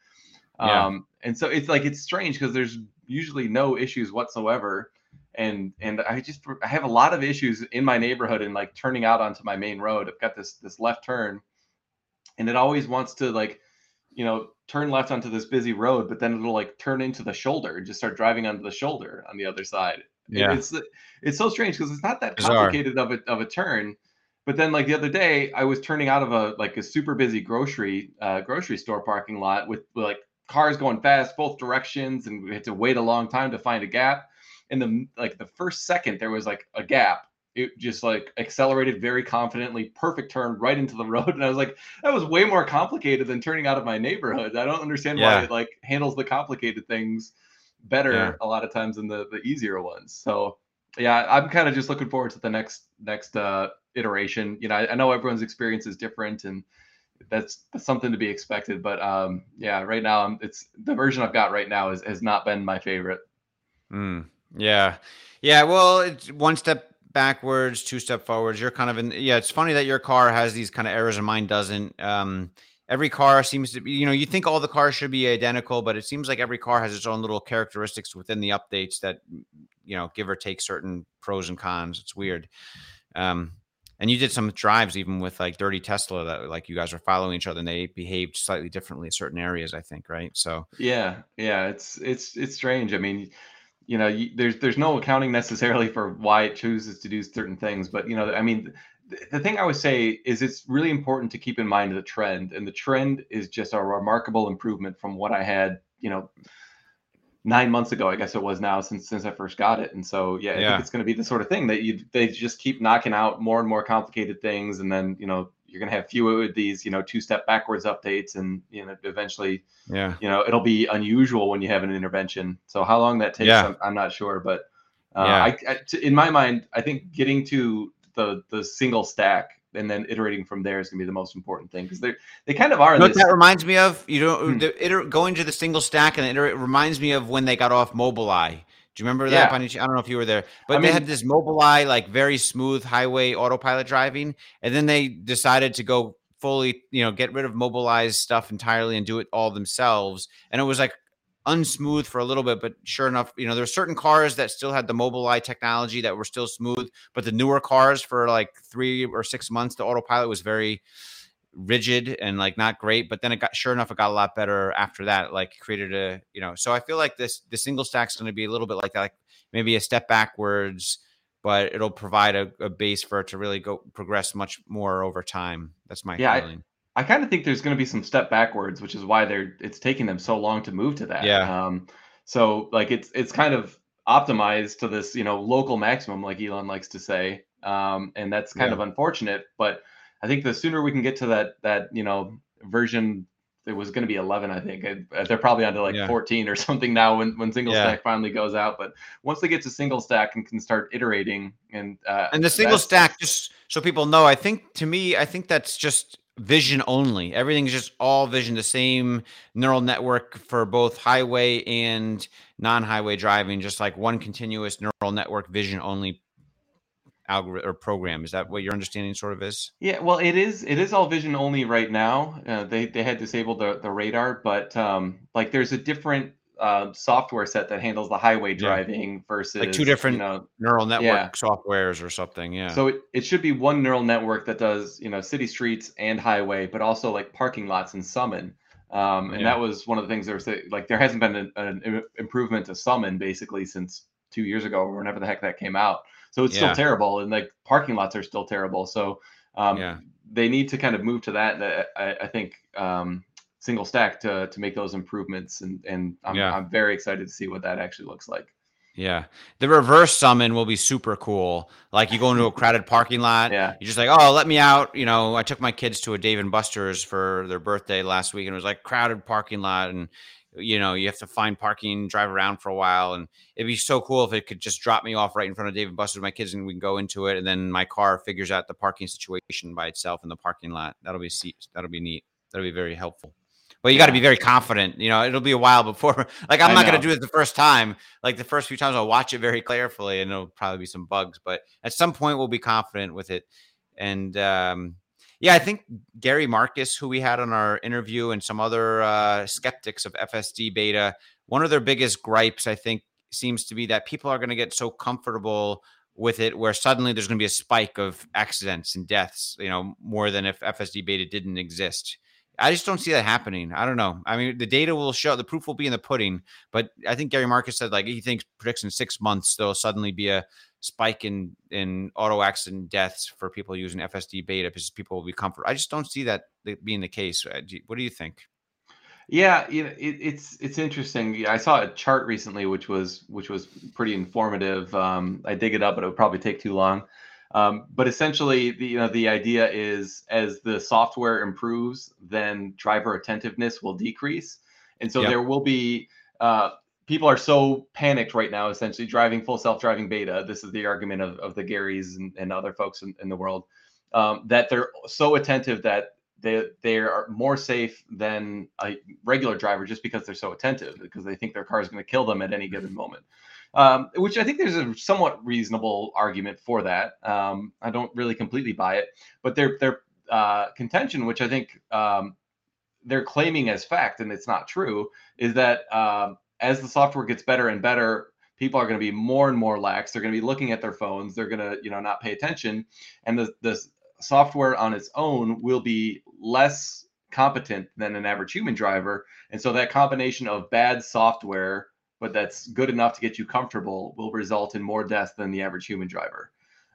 S2: Yeah. Um, and so it's like it's strange because there's usually no issues whatsoever and and I just I have a lot of issues in my neighborhood and like turning out onto my main road. I've got this this left turn, and it always wants to like, you know, turn left onto this busy road, but then it'll like turn into the shoulder and just start driving onto the shoulder on the other side. Yeah. It's it's so strange because it's not that complicated of a of a turn. But then like the other day, I was turning out of a like a super busy grocery uh, grocery store parking lot with, like cars going fast both directions, and we had to wait a long time to find a gap. In the like the first second, there was like a gap. It just like accelerated very confidently, perfect turn right into the road, and I was like, that was way more complicated than turning out of my neighborhood. I don't understand yeah. why it like handles the complicated things better yeah. a lot of times than the the easier ones. So yeah, I'm kind of just looking forward to the next next uh, iteration. You know, I, I, know everyone's experience is different, and that's, that's something to be expected. But um, yeah, right now I'm, it's the version I've got right now is, has not been my favorite.
S1: Mm, yeah, yeah. Well, it's one step backwards, two step forwards. You're kind of in. Yeah, it's funny that your car has these kind of errors and mine doesn't. Um, every car seems to be, you know, you think all the cars should be identical, but it seems like every car has its own little characteristics within the updates that, you know, give or take certain pros and cons. It's weird. Um, and you did some drives even with like Dirty Tesla that like you guys were following each other and they behaved slightly differently in certain areas, I think, right? So
S2: yeah, yeah, it's it's it's strange. I mean, you know, you, there's there's no accounting necessarily for why it chooses to do certain things, but you know, I mean, the thing I would say is it's really important to keep in mind the trend, and the trend is just a remarkable improvement from what I had, you know, nine months ago. I guess it was now since since I first got it, and so yeah, I think it's going to be the sort of thing that you they just keep knocking out more and more complicated things, and then you know you're going to have fewer of these you know two step backwards updates, and you know eventually, yeah, you know it'll be unusual when you have an intervention. So how long that takes, yeah. I'm, I'm not sure, but. Uh, yeah. I, I, in my mind, I think getting to the the single stack and then iterating from there is going to be the most important thing because they're they kind of are.
S1: You know what that reminds me of? You know, hmm. the, iter- going to the single stack and iterate reminds me of when they got off Mobileye. Do you remember that? Yeah. I don't know if you were there, but I they mean, had this Mobileye, like very smooth highway autopilot driving, and then they decided to go fully, you know, get rid of Mobileye's stuff entirely and do it all themselves. And it was like unsmooth for a little bit, but sure enough, you know, there are certain cars that still had the Mobileye technology that were still smooth, but the newer cars for like three or six months, the autopilot was very rigid and like not great. But then it got sure enough, it got a lot better after that. Like created a, you know, so I feel like this the single stack's going to be a little bit like that, like maybe a step backwards, but it'll provide a, a base for it to really go progress much more over time. That's my yeah, feeling. I-
S2: I kind of think there's going to be some step backwards, which is why they're it's taking them so long to move to that.
S1: Yeah.
S2: Um, so like it's it's kind of optimized to this you know local maximum, like Elon likes to say, um, and that's kind yeah. of unfortunate. But I think the sooner we can get to that that you know version, it was going to be 11, I think. They're probably onto like yeah. 14 or something now when when single yeah. stack finally goes out. But once they get to single stack and can start iterating and uh,
S1: and the single stack, just so people know, I think to me, I think that's just vision only. Everything's just all vision, the same neural network for both highway and non-highway driving, just like one continuous neural network vision only algorithm or program. Is that what your understanding sort of is?
S2: Yeah, well, it is. It is all vision only right now. Uh, they they had disabled the the radar, but um, like there's a different uh, software set that handles the highway driving yeah. versus
S1: like two different you know, neural network yeah. softwares or something. Yeah.
S2: So it, it should be one neural network that does you know city streets and highway, but also like parking lots and summon. Um, and yeah. that was one of the things there was like there hasn't been an, an, improvement to summon basically since two years ago or whenever the heck that came out. So it's still terrible, and like parking lots are still terrible. So um, yeah. they need to kind of move to that. I, I think um, single stack to to make those improvements and and I'm, yeah. I'm very excited to see what that actually looks like.
S1: Yeah. The reverse summon will be super cool. Like you go into a crowded parking lot
S2: yeah.
S1: you're just like oh let me out. You know i took my kids to a dave and buster's for their birthday last week and it was like crowded parking lot and you know you have to find parking drive around for a while and it'd be so cool if it could just drop me off right in front of dave and buster's with my kids and we can go into it and then my car figures out the parking situation by itself in the parking lot. That'll be that'll be neat. That'll be very helpful but you got to be very confident. You know, it'll be a while before. Like I'm I not going to do it the first time. Like the first few times, I'll watch it very carefully, and it'll probably be some bugs. But at some point, we'll be confident with it. And um, yeah, I think Gary Marcus, who we had on our interview, and some other uh, skeptics of FSD beta, one of their biggest gripes, I think, seems to be that people are going to get so comfortable with it where suddenly there's going to be a spike of accidents and deaths you know more than if fsd beta didn't exist I just don't see that happening. I don't know. I mean, the data will show, the proof will be in the pudding. But I think Gary Marcus said like he thinks predicts in six months there'll suddenly be a spike in in auto accident deaths for people using FSD beta because people will be comfortable. I just don't see that being the case. Uh, what do you think?
S2: Yeah, you know, it, it's it's interesting. I saw a chart recently, which was which was pretty informative. Um, I dig it up, but it would probably take too long. Um, but essentially, the, you know, the idea is as the software improves, then driver attentiveness will decrease, and so yep. there will be. Uh, people are so panicked right now, essentially driving full self-driving beta. This is the argument of, of the Garys and, and other folks in, in the world um, that they're so attentive that they they are more safe than a regular driver just because they're so attentive because they think their car is going to kill them at any given moment. Um, which I think there's a somewhat reasonable argument for that. Um, I don't really completely buy it, but their their uh, contention, which I think um, they're claiming as fact, and it's not true, is that um, as the software gets better and better, people are going to be more and more lax. They're going to be looking at their phones. They're going to you know not pay attention, and the the software on its own will be less competent than an average human driver. And so that combination of bad software, but that's good enough to get you comfortable, will result in more deaths than the average human driver.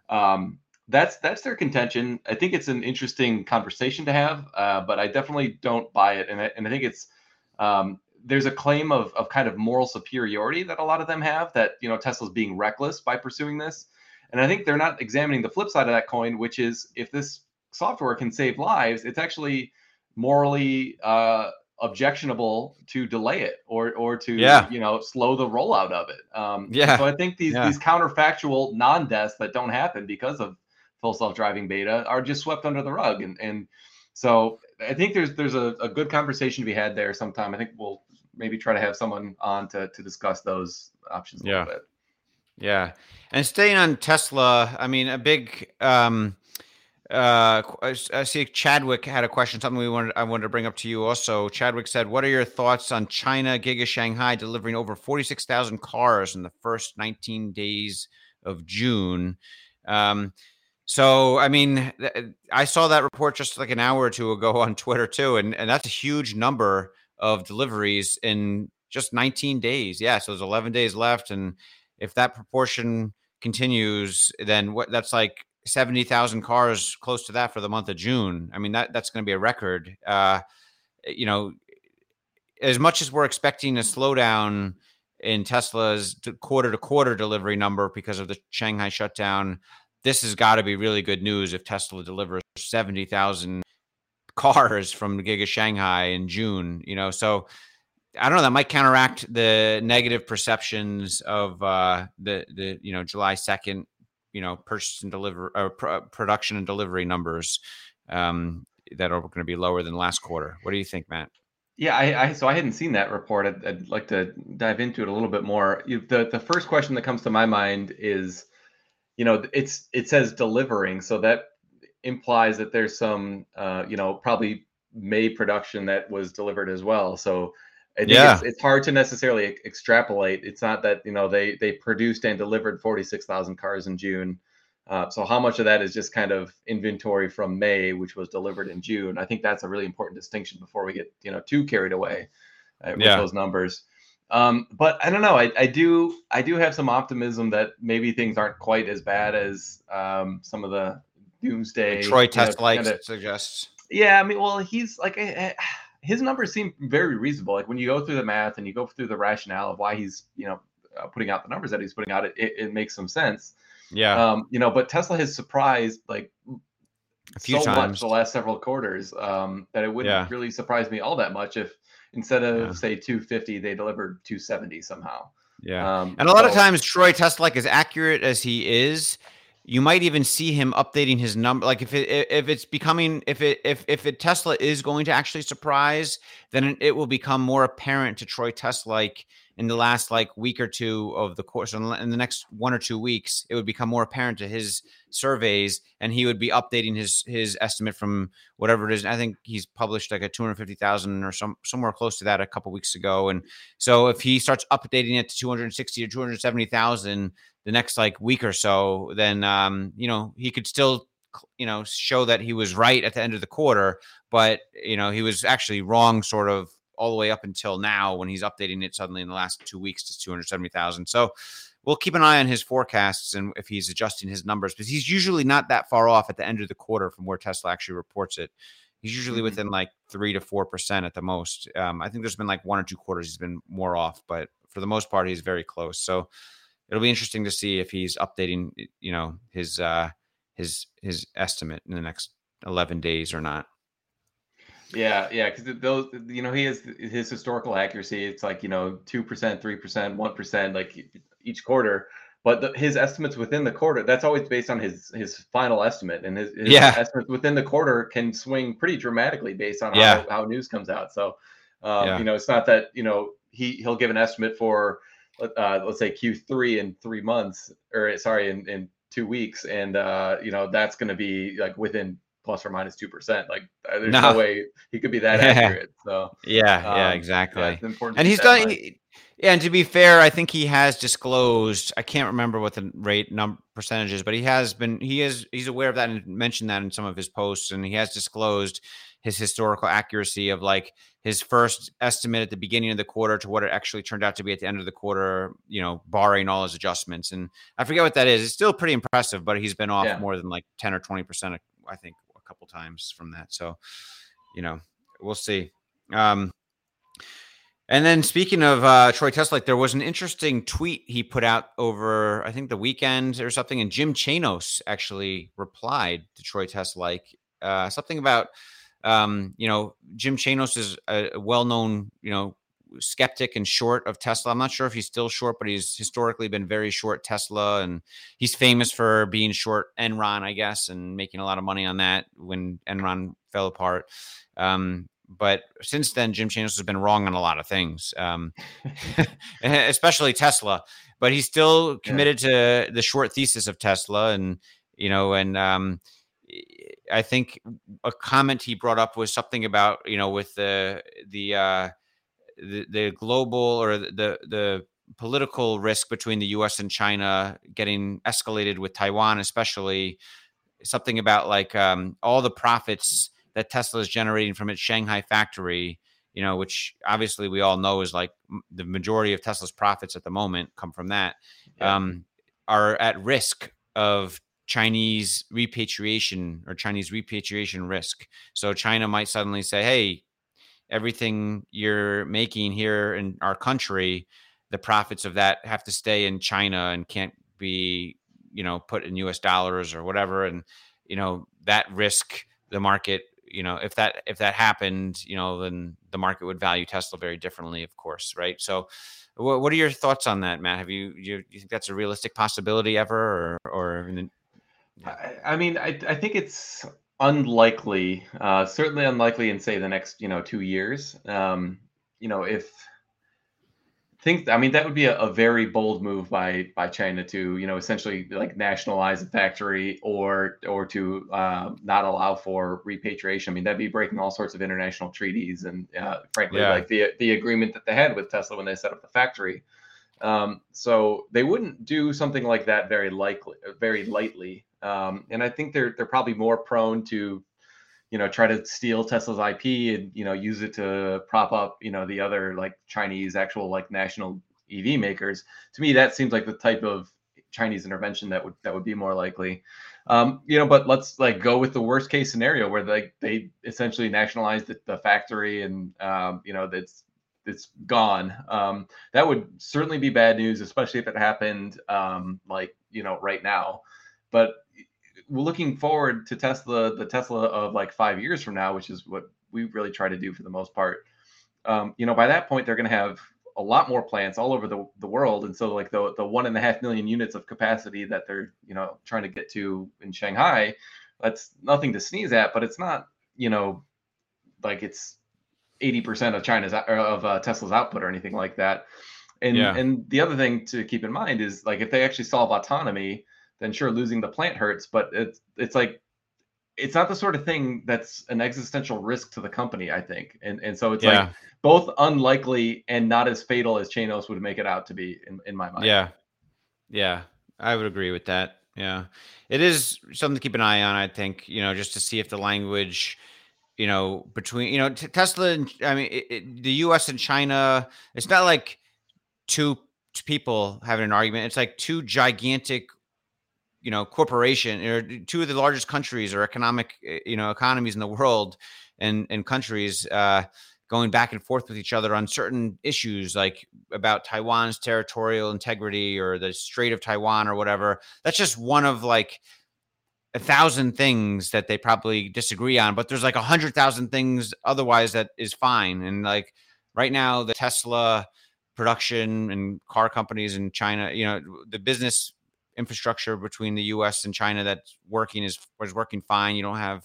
S2: Um, that's that's their contention. I think it's an interesting conversation to have, uh, but I definitely don't buy it. And I, and I think it's um, there's a claim of, of kind of moral superiority that a lot of them have that you know Tesla's being reckless by pursuing this. And I think they're not examining the flip side of that coin, which is if this software can save lives, it's actually morally uh, objectionable to delay it or or to yeah. you know slow the rollout of it. Um, yeah. So I think these yeah. these counterfactual non-deaths that don't happen because of full self-driving beta are just swept under the rug, and and so I think there's there's a, a good conversation to be had there sometime. I think we'll maybe try to have someone on to to discuss those options a yeah. little bit.
S1: Yeah. And staying on Tesla, I mean, a big um, uh, I see Chadwick had a question, something we wanted I wanted to bring up to you also. Chadwick said, "What are your thoughts on China Giga Shanghai delivering over 46,000 cars in the first 19 days of June?" Um, so, I mean, I saw that report just like an hour or two ago on Twitter too, and and that's a huge number of deliveries in just 19 days. Yeah, so there's 11 days left, and if that proportion continues, then what that's like 70,000 cars close to that for the month of June. I mean, that that's going to be a record. Uh, you know, as much as we're expecting a slowdown in Tesla's quarter to quarter delivery number because of the Shanghai shutdown, this has got to be really good news if Tesla delivers 70,000 cars from the Giga Shanghai in June, you know. So I don't know. That might counteract the negative perceptions of uh, the the you know July second, you know, purchase and deliver or pr- uh, production and delivery numbers um, that are going to be lower than last quarter. What do you think, Matt?
S2: Yeah, I, I so I hadn't seen that report. I'd, I'd, like to dive into it a little bit more. The the first question that comes to my mind is, you know, it's it says delivering, so that implies that there's some, uh, you know, probably May production that was delivered as well. So I think yeah. it's, it's hard to necessarily extrapolate. It's not that you know they they produced and delivered 46,000 cars in June. Uh, so how much of that is just kind of inventory from May, which was delivered in June? I think that's a really important distinction before we get you know too carried away uh, with yeah. those numbers. Um, but I don't know. I, I do I do have some optimism that maybe things aren't quite as bad as um, some of the doomsday.
S1: Troy Teslike suggests.
S2: Yeah, I mean, well, he's like. I, I, his numbers seem very reasonable. Like when you go through the math and you go through the rationale of why he's, you know, uh, putting out the numbers that he's putting out, it, it, it makes some sense.
S1: Yeah.
S2: Um, you know, but Tesla has surprised like
S1: a few
S2: so
S1: times
S2: much the last several quarters um, that it wouldn't yeah. really surprise me all that much if instead of yeah. say 250 they delivered 270 somehow.
S1: Yeah. Um, and a lot so, of times Troy Teslike as accurate as he is, you might even see him updating his number like if it if it's becoming if it if if it tesla is going to actually surprise then it will become more apparent to troy teslike in the last like week or two of the course in the next one or two weeks it would become more apparent to his surveys and he would be updating his his estimate from whatever it is. I think he's published like a 250000 or some somewhere close to that a couple weeks ago and so if he starts updating it to 260 or 270000 the next like week or so then um you know he could still you know show that he was right at the end of the quarter, but you know he was actually wrong sort of all the way up until now when he's updating it suddenly in the last two weeks to 270,000. So we'll keep an eye on his forecasts and if he's adjusting his numbers because he's usually not that far off at the end of the quarter from where Tesla actually reports it. He's usually mm-hmm. within like three to four percent at the most. Um, I think there's been like one or two quarters he's been more off, but for the most part, he's very close. So it'll be interesting to see if he's updating, you know, his uh, his his estimate in the next 11 days or not.
S2: Yeah, yeah, because those, you know, he has his historical accuracy. It's like you know, two percent, three percent, one percent, like each quarter. But the, his estimates within the quarter, that's always based on his his final estimate, and his, his yeah. estimates within the quarter can swing pretty dramatically based on yeah. how, how news comes out. So, um, yeah. you know, it's not that you know he he'll give an estimate for uh, let's say Q3 in three months, or sorry, in in two weeks, and uh, you know that's going to be like within plus or minus two percent. Like uh, there's no. no. way he could be that accurate. So
S1: yeah, um, yeah, exactly. Yeah, and he's done. He, yeah, and to be fair, I think he has disclosed. I can't remember what the rate number percentages, but he has been. He is. He's aware of that and mentioned that in some of his posts, and he has disclosed his historical accuracy of like his first estimate at the beginning of the quarter to what it actually turned out to be at the end of the quarter, you know, barring all his adjustments. And I forget what that is. It's still pretty impressive, but he's been off yeah. more than like 10 or 20%, I think, a couple times from that. So, you know, we'll see. Um, and then speaking of uh, Troy Teslike there was an interesting tweet he put out over, I think the weekend or something, and Jim Chanos actually replied to Troy Teslike uh, something about um, you know, Jim Chanos is a well-known, you know, skeptic and short of Tesla. I'm not sure if he's still short, but he's historically been very short Tesla, and he's famous for being short Enron, I guess, and making a lot of money on that when Enron fell apart. Um, but since then, Jim Chanos has been wrong on a lot of things, um, especially Tesla. But he's still committed yeah. to the short thesis of Tesla, and you know, and um, I think a comment he brought up was something about you know with the the uh, the, the global or the the political risk between the U.S. and China getting escalated with Taiwan, especially something about like um, all the profits that Tesla is generating from its Shanghai factory. You know, which obviously we all know is like the majority of Tesla's profits at the moment come from that, yeah. um, are at risk of Chinese repatriation or Chinese repatriation risk. So China might suddenly say, hey, everything you're making here in our country, the profits of that have to stay in China and can't be, you know, put in US dollars or whatever. And, you know, that risk the market, you know, if that if that happened, you know, then the market would value Tesla very differently, of course, right? So what, what are your thoughts on that, Matt? Have you, you you think that's a realistic possibility ever or or
S2: I, I mean, I, I think it's unlikely, uh, certainly unlikely in say the next, you know, two years. Um, you know, if think, I mean, that would be a, a, very bold move by by China to, you know, essentially like nationalize a factory or or to uh, not allow for repatriation. I mean, that'd be breaking all sorts of international treaties and, uh, frankly, yeah. like the the agreement that they had with Tesla when they set up the factory. Um, so they wouldn't do something like that very likely, very lightly. Um, and I think they're they're probably more prone to, you know, try to steal Tesla's IP and you know use it to prop up you know the other like Chinese actual like national EV makers. To me, that seems like the type of Chinese intervention that would that would be more likely. Um, you know, but let's like go with the worst case scenario where like they essentially nationalized the, the factory and um, you know that's it's gone. Um, that would certainly be bad news, especially if it happened um, like you know right now. But looking forward to Tesla, the Tesla of like five years from now, which is what we really try to do for the most part. Um, you know, by that point, they're going to have a lot more plants all over the, the world. And so like the, the one and a half million units of capacity that they're, you know, trying to get to in Shanghai, that's nothing to sneeze at, but it's not, you know, like it's 80% of China's of uh, Tesla's output or anything like that. And, yeah. and the other thing to keep in mind is like, if they actually solve autonomy, then sure losing the plant hurts but it's it's like it's not the sort of thing that's an existential risk to the company i think and and so it's yeah. like both unlikely and not as fatal as chanos would make it out to be in, in my mind
S1: yeah yeah i would agree with that Yeah, it is something to keep an eye on. I think you know just to see if the language, you know, between you know t- Tesla and I mean it, it, the U.S. and China. It's not like two people having an argument. It's like two gigantic, you know, corporation or two of the largest countries or economic, eh, you know, economies in the world and and countries. Uh, going back and forth with each other on certain issues like about Taiwan's territorial integrity or the Strait of Taiwan or whatever. That's just one of like a thousand things that they probably disagree on, but there's like a hundred thousand things otherwise that is fine. And like right now, the Tesla production and car companies in China, you know, the business infrastructure between the US and China that's working is is working fine. You don't have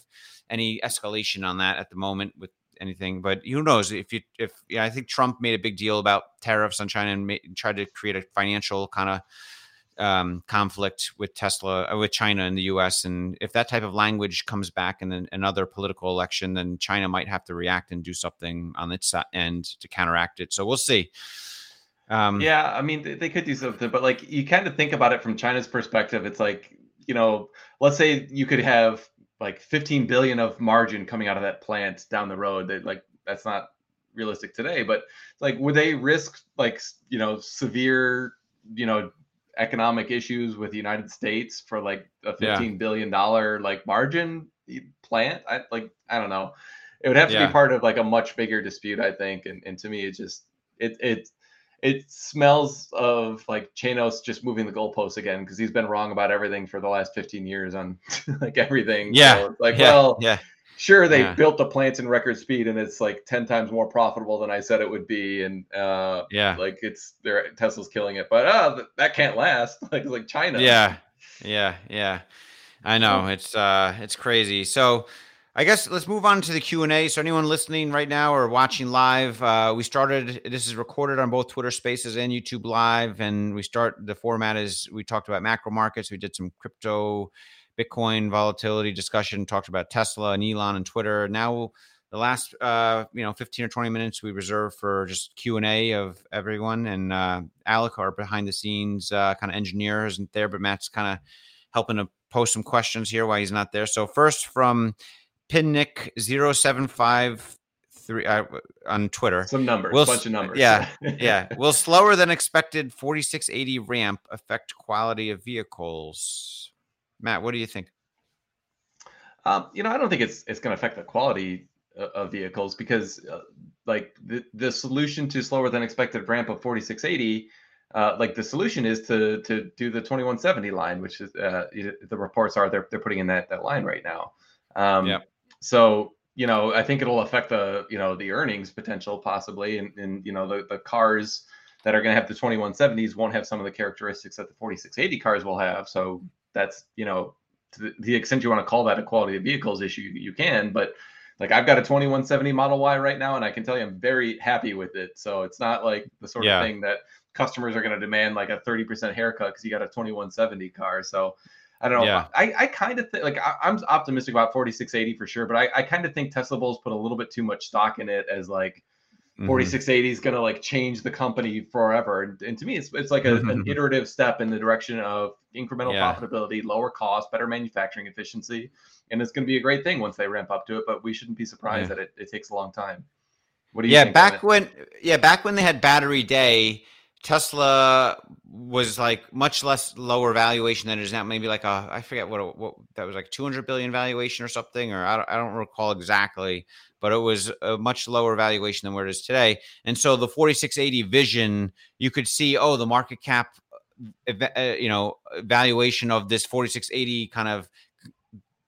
S1: any escalation on that at the moment with anything. But who knows if you if yeah, I think Trump made a big deal about tariffs on China and tried to create a financial kind of um, conflict with Tesla uh, with China and the U.S. And if that type of language comes back in an, another political election, then China might have to react and do something on its end to counteract it. So we'll see.
S2: Um, yeah, I mean they could do something, but like you kind of think about it from China's perspective, it's like you know, let's say you could have like 15 billion of margin coming out of that plant down the road that like that's not realistic today but like would they risk like you know severe you know economic issues with the united states for like a fifteen yeah. billion dollar like margin plant i like i don't know it would have to yeah. be part of like a much bigger dispute i think and, and to me it just it it it smells of like Chanos just moving the goalposts again because he's been wrong about everything for the last 15 years on like everything.
S1: Yeah.
S2: So, like,
S1: yeah.
S2: well,
S1: yeah.
S2: Sure, they yeah. built the plants in record speed, and it's like ten times more profitable than I said it would be, and uh,
S1: yeah,
S2: like it's their Tesla's killing it, but uh, that can't last. Like like China.
S1: Yeah, yeah, yeah. I know it's uh, it's crazy. So I guess let's move on to the Q and A. So anyone listening right now or watching live, uh, we started. This is recorded on both Twitter Spaces and YouTube Live, and we start. The format is we talked about macro markets. We did some crypto, Bitcoin volatility discussion. Talked about Tesla and Elon and Twitter. Now the last uh, you know 15 or 20 minutes we reserve for just q&a of everyone and uh, alec our behind the scenes uh, kind of engineer isn't there but matt's kind of helping to post some questions here while he's not there so first from pinnick 0753 uh, on Twitter.
S2: Some numbers, will, bunch of numbers.
S1: Yeah, yeah. Will slower than expected 4680 ramp affect quality of vehicles? Matt, what do you think?
S2: Um, you know, I don't think it's it's going to affect the quality of vehicles because, uh, like, the the solution to slower than expected ramp of 4680. Uh, like the solution is to to do the 2170 line, which is uh, the reports are they're they're putting in that that line right now. Um, yeah. So you know, I think it'll affect the you know the earnings potential possibly, and, and you know the the cars that are going to have the 2170s won't have some of the characteristics that the 4680 cars will have. So that's you know to the, extent you want to call that a quality of vehicles issue, you can. But like I've got a 2170 Model Y right now, and I can tell you I'm very happy with it. So it's not like the sort yeah. of thing that customers are going to demand like a 30% haircut because you got a 2170 car. So I don't know. Yeah. I, I kind of think like I, am optimistic about 4680 for sure, but I, I kind of think Tesla Bulls put a little bit too much stock in it as like mm-hmm. 4680 is going to like change the company forever. And, and to me, it's it's like a, an iterative step in the direction of incremental yeah. profitability, lower cost, better manufacturing efficiency, and it's going to be a great thing once they ramp up to it. But we shouldn't be surprised yeah. that it, it takes a long time.
S1: What do you? Yeah, back when yeah back when they had Battery Day Tesla was like much less lower valuation than it is now. Maybe like a I forget what what that was like 200 billion valuation or something, or I don't, I don't recall exactly, but it was a much lower valuation than where it is today. And so the 4680 vision, you could see, oh, the market cap, uh, you know, valuation of this 4680 kind of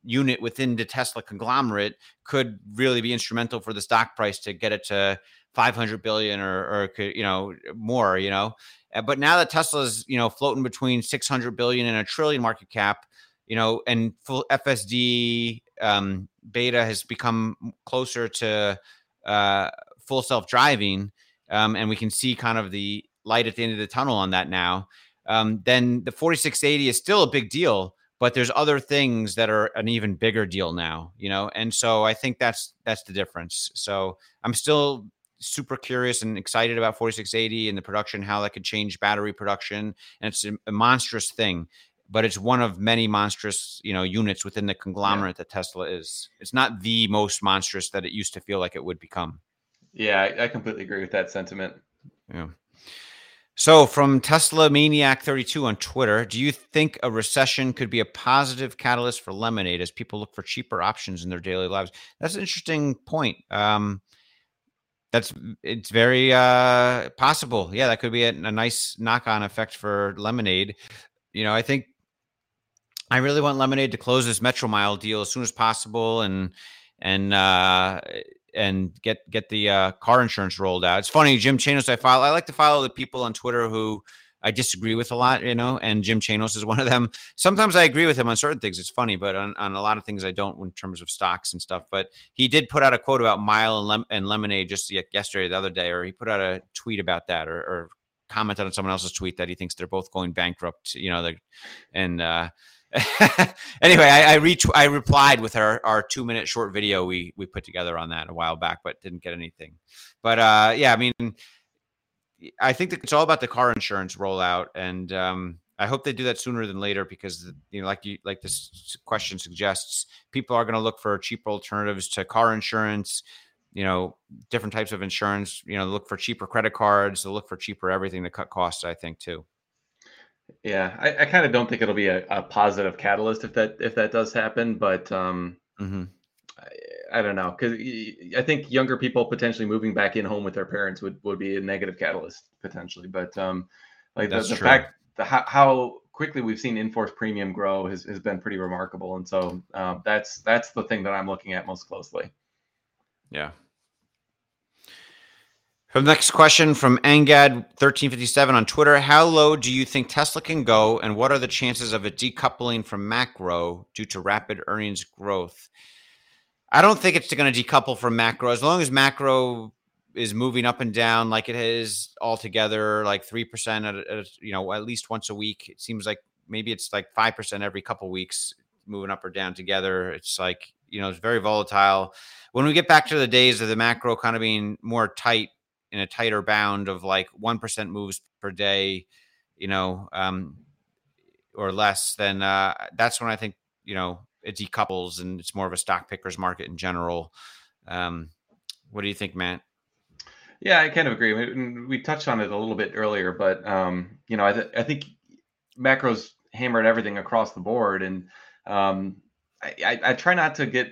S1: unit within the Tesla conglomerate could really be instrumental for the stock price to get it to 500 billion or, or you know more you know? Uh, but now that tesla's you know floating between 600 billion and a trillion market cap you know and full fsd um, beta has become closer to uh, full self-driving um, and we can see kind of the light at the end of the tunnel on that now um, then the 4680 is still a big deal but there's other things that are an even bigger deal now you know? And so i think that's that's the difference. So i'm still super curious and excited about 4680 and the production, how that could change battery production. And it's a, monstrous thing. but it's one of many monstrous, you know, units within the conglomerate yeah. that Tesla is. It's not the most monstrous that it used to feel like it would become.
S2: Yeah, I, I completely agree with that sentiment.
S1: Yeah. So, from Tesla Maniac 32 on Twitter, do you think a recession could be a positive catalyst for Lemonade as people look for cheaper options in their daily lives? That's an interesting point. Um, that's it's very uh, possible. Yeah, that could be a, a nice knock-on effect for Lemonade. You know, I think I really want Lemonade to close this Metromile deal as soon as possible, and and uh, and get get the uh, car insurance rolled out. It's funny, Jim Chanos. I follow. I like to follow the people on Twitter who I disagree with a lot, you know, and Jim Chanos is one of them. Sometimes I agree with him on certain things. It's funny, but on, on a lot of things I don't in terms of stocks and stuff. But he did put out a quote about Mile and, Lem- and Lemonade just yesterday, the other day, or he put out a tweet about that, or, or commented on someone else's tweet that he thinks they're both going bankrupt, you know, and uh, anyway, I, I reach I replied with our our two minute short video we we put together on that a while back, but didn't get anything. But uh, yeah, I mean, I think that it's all about the car insurance rollout, and um, I hope they do that sooner than later because you know, like you like this question suggests, people are going to look for cheaper alternatives to car insurance. You know, different types of insurance. You know, look for cheaper credit cards. They'll look for cheaper everything to cut costs. I think too.
S2: Yeah, I, I kind of don't think it'll be a, a, positive catalyst if that if that does happen, but um, mm-hmm. I, don't know because I think younger people potentially moving back in home with their parents would, would be a negative catalyst potentially. But um, like the, the fact the how, how, quickly we've seen in-force premium grow has, has been pretty remarkable, and so um, that's that's the thing that I'm looking at most closely.
S1: Yeah, from the next question from Angad1357 on Twitter How low do you think Tesla can go, and what are the chances of it decoupling from macro due to rapid earnings growth? I don't think it's going to decouple from macro as long as macro is moving up and down like it is altogether, like 3% at, at you know, at least once a week. It seems like maybe it's like 5% every couple weeks moving up or down together. It's like, you know, it's very volatile. When we get back to the days of the macro kind of being more tight, in a tighter bound of like 1% moves per day, you know, um, or less, then uh, that's when I think, you know, it decouples and it's more of a stock pickers market in general. Um, what do you think, Matt?
S2: Yeah, I kind of agree. We, touched on it a little bit earlier, but um, you know, I, th- I think macros hammered everything across the board, and um, I, I, I try not to get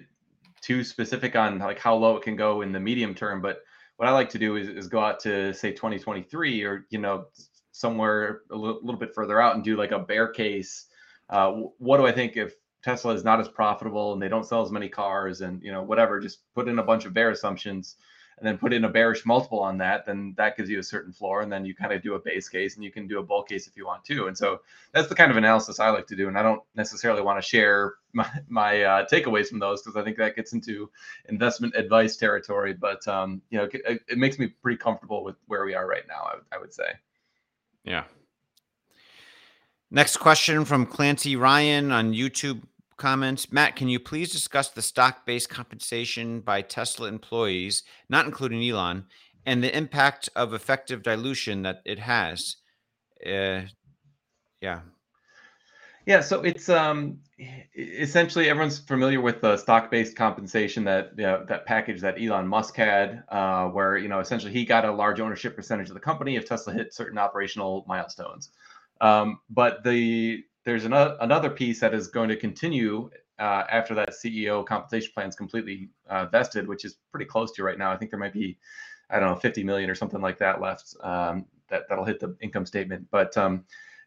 S2: too specific on like how low it can go in the medium term, but what I like to do is, is go out to say 2023 or you know somewhere a little, little bit further out and do like a bear case. Uh, what do I think if Tesla is not as profitable and they don't sell as many cars and you know whatever? Just put in a bunch of bear assumptions and then put in a bearish multiple on that, then that gives you a certain floor. And then you kind of do a base case and you can do a bull case if you want to. And so that's the kind of analysis I like to do. And I don't necessarily want to share my, my uh, takeaways from those because I think that gets into investment advice territory. But, um, you know, it, it, makes me pretty comfortable with where we are right now, I, I would say.
S1: Yeah. Next question from Clancy Ryan on YouTube comments. Matt, can you please discuss the stock based compensation by Tesla employees, not including Elon, and the impact of effective dilution that it has? Uh, yeah.
S2: Yeah, so it's um essentially everyone's familiar with the stock-based compensation that you know, that package that Elon Musk had, uh, where you know essentially he got a large ownership percentage of the company if Tesla hit certain operational milestones. Um, but the there's another another piece that is going to continue uh, after that CEO compensation plan is completely uh, vested, which is pretty close to right now. I think there might be, I don't know, 50 million or something like that left um, that that'll hit the income statement. But um,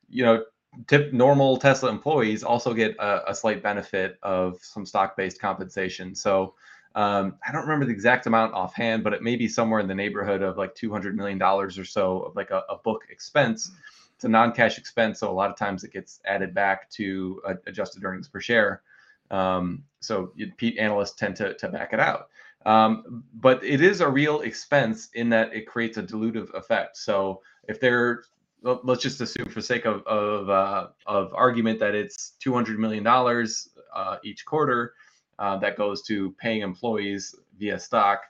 S2: you know, tip normal Tesla employees also get a, a slight benefit of some stock-based compensation. So um, I don't remember the exact amount offhand, but it may be somewhere in the neighborhood of like 200 million dollars or so of like a, a book expense. It's a non-cash expense, so a lot of times it gets added back to uh, adjusted earnings per share. Um, so you, analysts tend to, to back it out. Um, but it is a real expense in that it creates a dilutive effect. So if they're let's just assume for sake of of, uh, of argument that it's 200 million dollars uh, each quarter uh, that goes to paying employees via stock.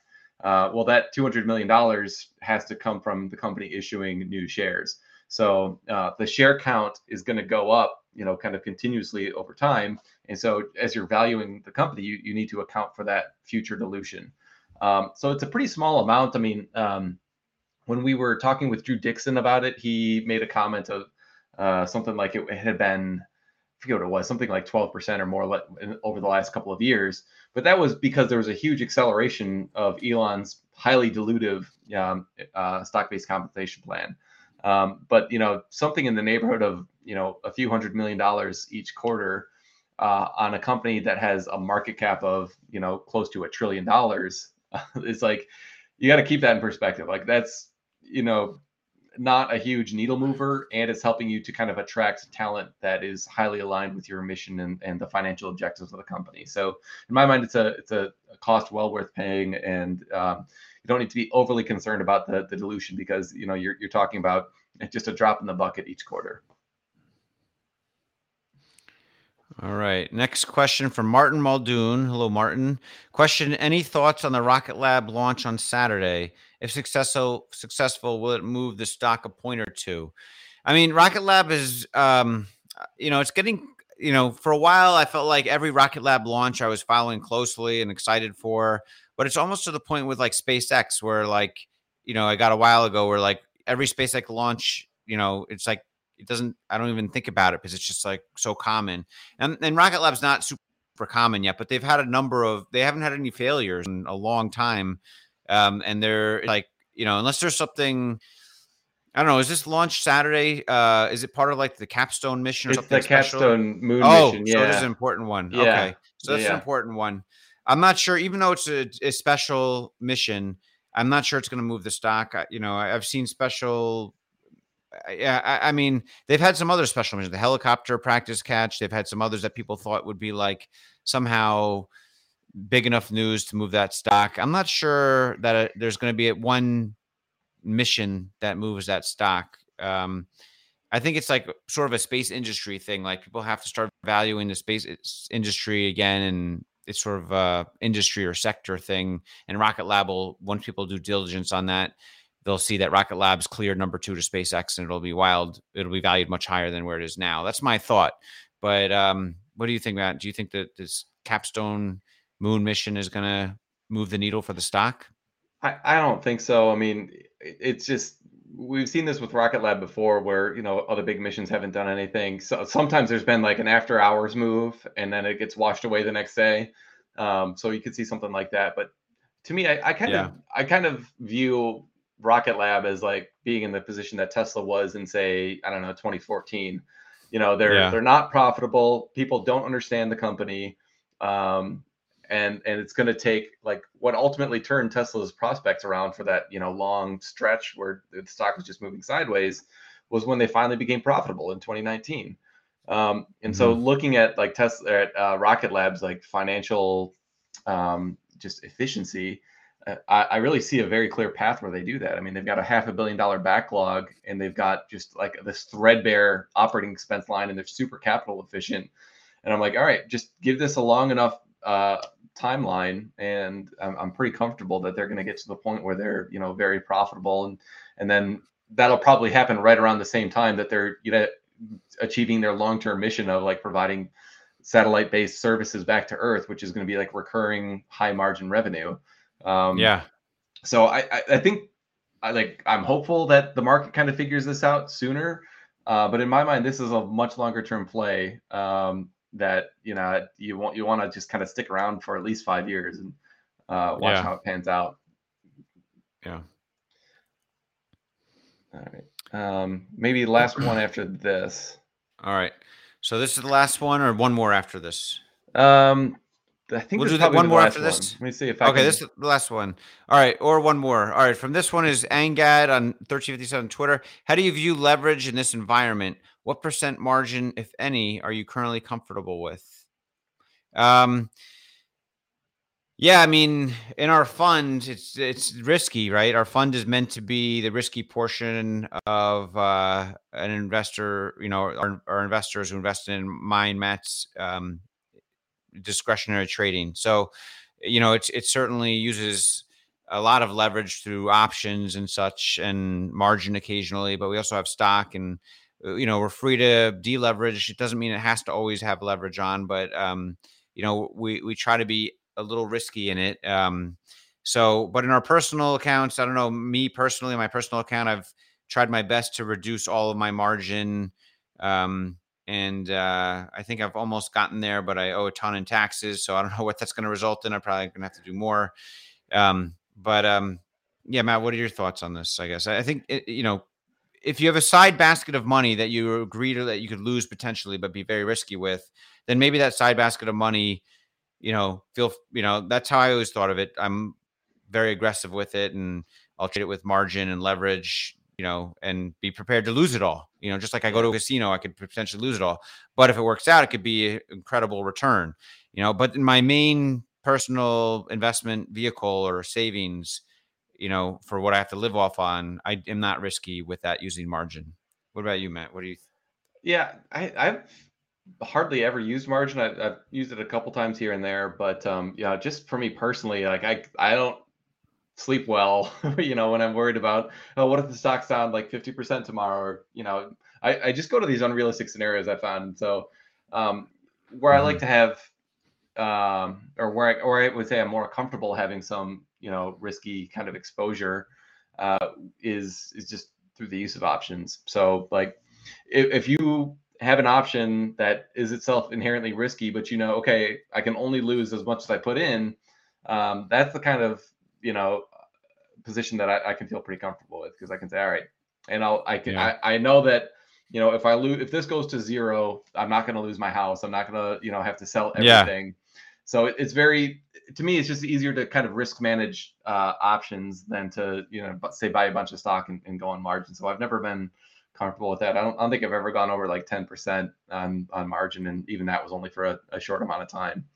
S2: Uh, well, that 200 million dollars has to come from the company issuing new shares. So uh, the share count is going to go up, you know, kind of continuously over time. And so as you're valuing the company, you, you need to account for that future dilution. Um, so it's a pretty small amount. I mean, um, when we were talking with Drew Dixon about it, he made a comment of uh, something like it had been, I forget what it was, something like 12% or more over the last couple of years. But that was because there was a huge acceleration of Elon's highly dilutive um, uh, stock-based compensation plan. Um, but you know, something in the neighborhood of you know a few hundred million dollars each quarter uh, on a company that has a market cap of you know close to a trillion dollars. it's like you got to keep that in perspective. Like that's you know not a huge needle mover and it's helping you to kind of attract talent that is highly aligned with your mission and, and the financial objectives of the company so in my mind it's a it's a cost well worth paying and um, don't need to be overly concerned about the, the dilution because you know you're, you're talking about just a drop in the bucket each quarter
S1: all right. Next question from Martin Muldoon. Hello, Martin. Question Any thoughts on the Rocket Lab launch on Saturday? If successful, successful, will it move the stock a point or two? I mean, Rocket Lab is, um, you know, it's getting, you know, for a while, I felt like every Rocket Lab launch I was following closely and excited for, but it's almost to the point with like SpaceX where, like, you know, I got a while ago where like every SpaceX launch, you know, it's like it doesn't. I don't even think about it because it's just like so common. And and Rocket Lab's not super common yet, but they've had a number of. They haven't had any failures in a long time. Um, and they're like, you know, unless there's something. I don't know. Is this launch Saturday? Uh, is it part of like the capstone mission or
S2: it's
S1: something?
S2: the special? capstone moon
S1: oh,
S2: mission. Yeah,
S1: so it is an important one. Yeah. Okay, so that's yeah. an important one. I'm not sure, even though it's a, a special mission. I'm not sure it's going to move the stock. You know, I've seen special. Yeah, I, I, mean, they've had some other special missions. The helicopter practice catch. They've had some others that people thought would be like somehow big enough news to move that stock. I'm not sure that uh, there's going to be one mission that moves that stock. Um, I think it's like sort of a space industry thing. Like people have to start valuing the space industry again, and it's sort of a industry or sector thing. And Rocket Lab will, once people do diligence on that, they'll see that Rocket Lab's cleared number two to SpaceX, and it'll be wild. It'll be valued much higher than where it is now. That's my thought. But um, what do you think, Matt? Do you think that this capstone moon mission is going to move the needle for the stock?
S2: I, I don't think so. I mean, it's just we've seen this with Rocket Lab before, where you know other big missions haven't done anything. So sometimes there's been like an after hours move, and then it gets washed away the next day. Um, so you could see something like that. But to me, I, I kind yeah. of I kind of view Rocket Lab as like being in the position that Tesla was in say I don't know 2014. You know they're yeah. they're not profitable. People don't understand the company. Um, and and it's going to take like what ultimately turned Tesla's prospects around for that you know long stretch where the stock was just moving sideways was when they finally became profitable in 2019. Um, and mm-hmm. so looking at like Tesla at uh, Rocket Labs like financial um, just efficiency, uh, I, I, really see a very clear path where they do that. I mean, they've got a half a billion dollar backlog and they've got just like this threadbare operating expense line and they're super capital efficient. And I'm like, all right, just give this a long enough uh, timeline, and I'm, I'm pretty comfortable that they're going to get to the point where they're you know very profitable, and and then that'll probably happen right around the same time that they're you know achieving their long term mission of like providing satellite based services back to Earth, which is going to be like recurring high margin revenue.
S1: Um, yeah.
S2: So I, I, I think I like I'm hopeful that the market kind of figures this out sooner. Uh, but in my mind, this is a much longer term play. Um, that you know you want you want to just kind of stick around for at least five years and uh, watch yeah. how it pans out.
S1: Yeah.
S2: All right. Um, maybe last one after this.
S1: All right. So this is the last one, or one more after this.
S2: Um, I think
S1: we'll do that one more after one.
S2: this. Let me see if I
S1: okay. Can... This is the last one. All right, or one more. All right. From this one is Angad on thirteen fifty seven Twitter. How do you view leverage in this environment? What percent margin, if any, are you currently comfortable with? Um, yeah, I mean, in our fund, it's it's risky, right? Our fund is meant to be the risky portion of uh, an investor. You know, our, our investors who invest in mine, Matt's um, discretionary trading. So, you know, it's it certainly uses a lot of leverage through options and such, and margin occasionally. But we also have stock and you know we're free to deleverage. It doesn't mean it has to always have leverage on, but um, you know we we try to be a little risky in it. Um, so, but in our personal accounts, I don't know me personally, my personal account, I've tried my best to reduce all of my margin. Um, and uh, I think I've almost gotten there, but I owe a ton in taxes, so I don't know what that's going to result in. I'm probably going to have to do more. Um, but um, yeah, Matt, what are your thoughts on this? I guess I think it, you know if you have a side basket of money that you agree to that you could lose potentially, but be very risky with, then maybe that side basket of money, you know, feel you know that's how I always thought of it. I'm very aggressive with it, and I'll trade it with margin and leverage you know, and be prepared to lose it all. You know, just like I go to a casino, I could potentially lose it all. But if it works out, it could be an incredible return. You know, but in my main personal investment vehicle or savings, you know, for what I have to live off on, I am not risky with that using margin. What about you, Matt? What do you? Th-
S2: yeah, I, I've hardly ever used margin. I've, I've, used it a couple times here and there, but um, yeah, just for me personally, like I, I don't sleep well, you know, when I'm worried about, oh, what if the stock's down like 50% tomorrow? Or, you know, I, I just go to these unrealistic scenarios I found. So um, where mm-hmm. I like mm-hmm. to have, um, or where I, or I would say I'm more comfortable having some, you know, risky kind of exposure uh, is, is just through the use of options. So like if, if you have an option that is itself inherently risky, but you know, okay, I can only lose as much as I put in. Um, that's the kind of you know position that I, I can feel pretty comfortable with because I can say, all right, and I'll I can yeah. I, I know that you know if I lose if this goes to zero, I'm not going to lose my house. I'm not going to you know have to sell everything. Yeah. So it, it's very to me it's just easier to kind of risk manage uh, options than to you know say buy a bunch of stock and, and go on margin. So I've never been comfortable with that. I don't, I don't think I've ever gone over like 10% on on margin, and even that was only for a, a short amount of time.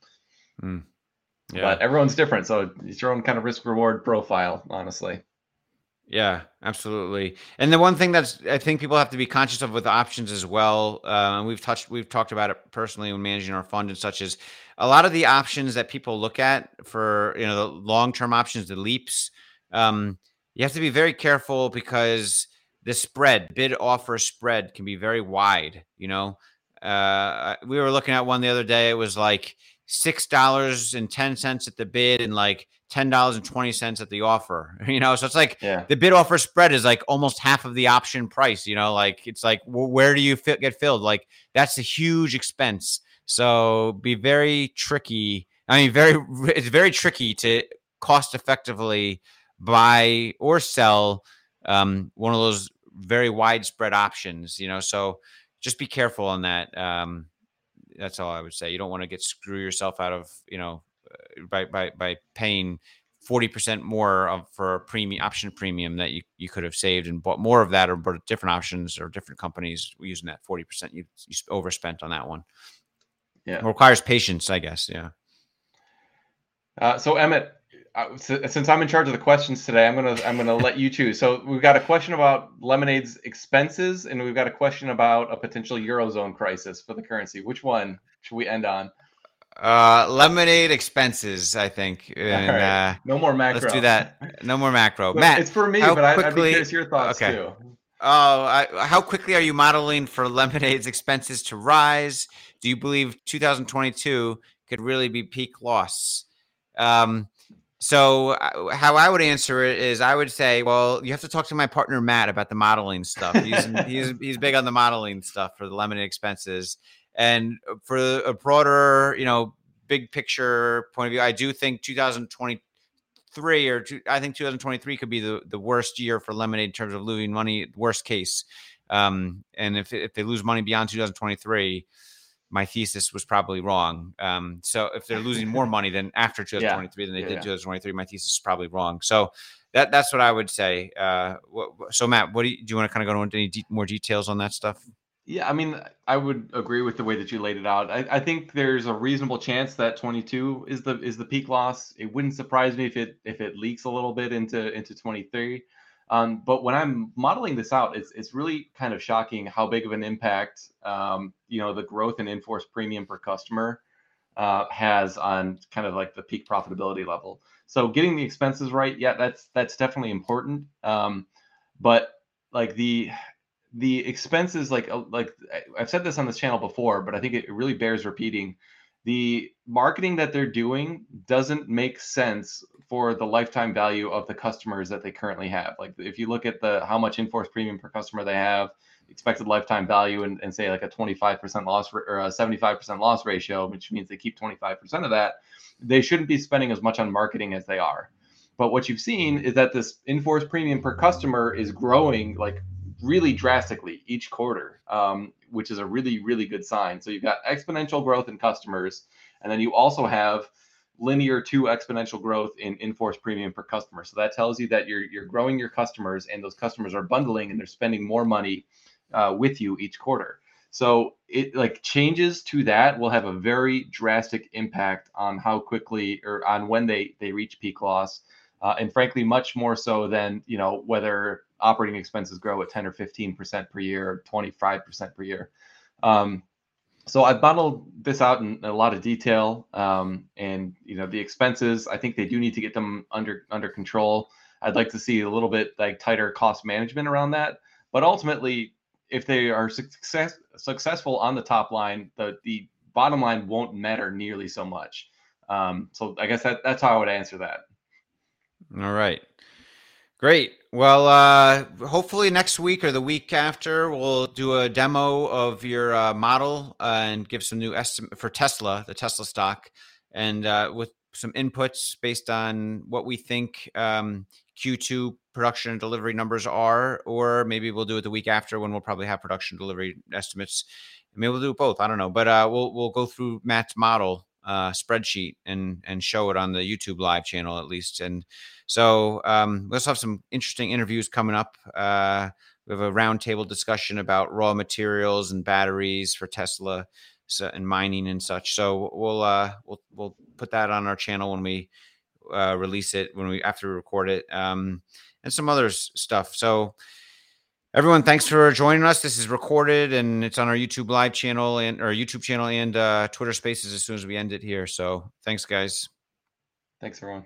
S2: Mm. Yeah. But everyone's different, so it's your own kind of risk reward profile, honestly.
S1: Yeah, absolutely. And the one thing that's I think people have to be conscious of with options as well, uh, and we've touched, we've talked about it personally when managing our fund and such as a lot of the options that people look at for you know the long term options, the leaps. Um, you have to be very careful because the spread, bid offer spread, can be very wide. You know, uh, we were looking at one the other day. It was like six dollars and ten cents at the bid and like ten dollars and twenty cents at the offer. You know, so it's like yeah. the bid offer spread is like almost half of the option price. You know, like it's like well, where do you fit, get filled? Like that's a huge expense. So be very tricky. I mean, very it's very tricky to cost effectively buy or sell um, one of those very widespread options. You know, so just be careful on that. Um, that's all I would say. You don't want to get screw yourself out of you know by by by paying forty percent more of, for a premium option premium that you, you could have saved and bought more of that or bought different options or different companies using that forty percent you you overspent on that one. Yeah, it requires patience, I guess. Yeah.
S2: Uh, so Emmett, uh, since I'm in charge of the questions today, I'm gonna I'm gonna let you choose. So we've got a question about Lemonade's expenses, and we've got a question about a potential eurozone crisis for the currency. Which one should we end on?
S1: Uh, Lemonade expenses, I think. And, right. uh,
S2: no more macro.
S1: Let's do that. No more macro. Matt,
S2: it's for me, but quickly, I'd be curious your thoughts okay. too.
S1: Oh, I, how quickly are you modeling for Lemonade's expenses to rise? Do you believe 2022 could really be peak loss? Um, so uh, how I would answer it is I would say, well, you have to talk to my partner Matt about the modeling stuff. He's he's he's big on the modeling stuff for the Lemonade expenses, and for a broader, you know, big picture point of view, I do think 2023 or two, I think 2023 could be the the worst year for Lemonade in terms of losing money, worst case. Um, and if if they lose money beyond 2023 my thesis was probably wrong. Um, so if they're losing more money than after 2023 yeah. than they yeah, did yeah. 2023, my thesis is probably wrong. So that that's what I would say. Uh, so Matt, what do you, do you want to kind of go into any de- more details on that stuff?
S2: Yeah, I mean, I would agree with the way that you laid it out. I, I think there's a reasonable chance that 22 is the is the peak loss. It wouldn't surprise me if it if it leaks a little bit into into 23. Um, but when I'm modeling this out, it's it's really kind of shocking how big of an impact um, you know the growth in in-force premium per customer uh, has on kind of like the peak profitability level. So getting the expenses right, yeah, that's that's definitely important. Um, but like the the expenses like uh, like I've said this on this channel before, but I think it really bears repeating. The marketing that they're doing doesn't make sense for the lifetime value of the customers that they currently have. Like if you look at the how much in-force premium per customer they have, expected lifetime value, and, and say like a 25% loss or a 75% loss ratio, which means they keep 25% of that, they shouldn't be spending as much on marketing as they are. But what you've seen is that this in-force premium per customer is growing like really drastically each quarter, um, which is a really, really good sign. So you've got exponential growth in customers, and then you also have linear to exponential growth in in-force premium per customer. So that tells you that you're you're growing your customers, and those customers are bundling and they're spending more money uh, with you each quarter. So it like changes to that will have a very drastic impact on how quickly or on when they they reach peak loss, uh, and frankly, much more so than you know whether operating expenses grow at 10 or 15 percent per year, or 25 percent per year. Um, so I've bundled this out in a lot of detail, um, and you know the expenses. I think they do need to get them under under control. I'd like to see a little bit like tighter cost management around that. But ultimately, if they are success, successful on the top line, the the bottom line won't matter nearly so much. Um, so I guess that that's how I would answer that.
S1: All right. Great. Well, uh, hopefully next week or the week after, we'll do a demo of your uh, model uh, and give some new estimate for Tesla, the Tesla stock, and uh, with some inputs based on what we think um, Q2 production and delivery numbers are, or maybe we'll do it the week after when we'll probably have production delivery estimates. Maybe we'll do both. I don't know, but uh, we'll we'll go through Matt's model uh, spreadsheet and and show it on the YouTube live channel at least. And so um, also have some interesting interviews coming up. Uh, we have a roundtable discussion about raw materials and batteries for Tesla so, and mining and such. So we'll uh, we'll we'll put that on our channel when we uh, release it when we after we record it um, and some other stuff. So everyone thanks for joining us. This is recorded and it's on our youtube live channel and our youtube channel and uh, twitter spaces as soon as we end it here. So thanks guys.
S2: Thanks everyone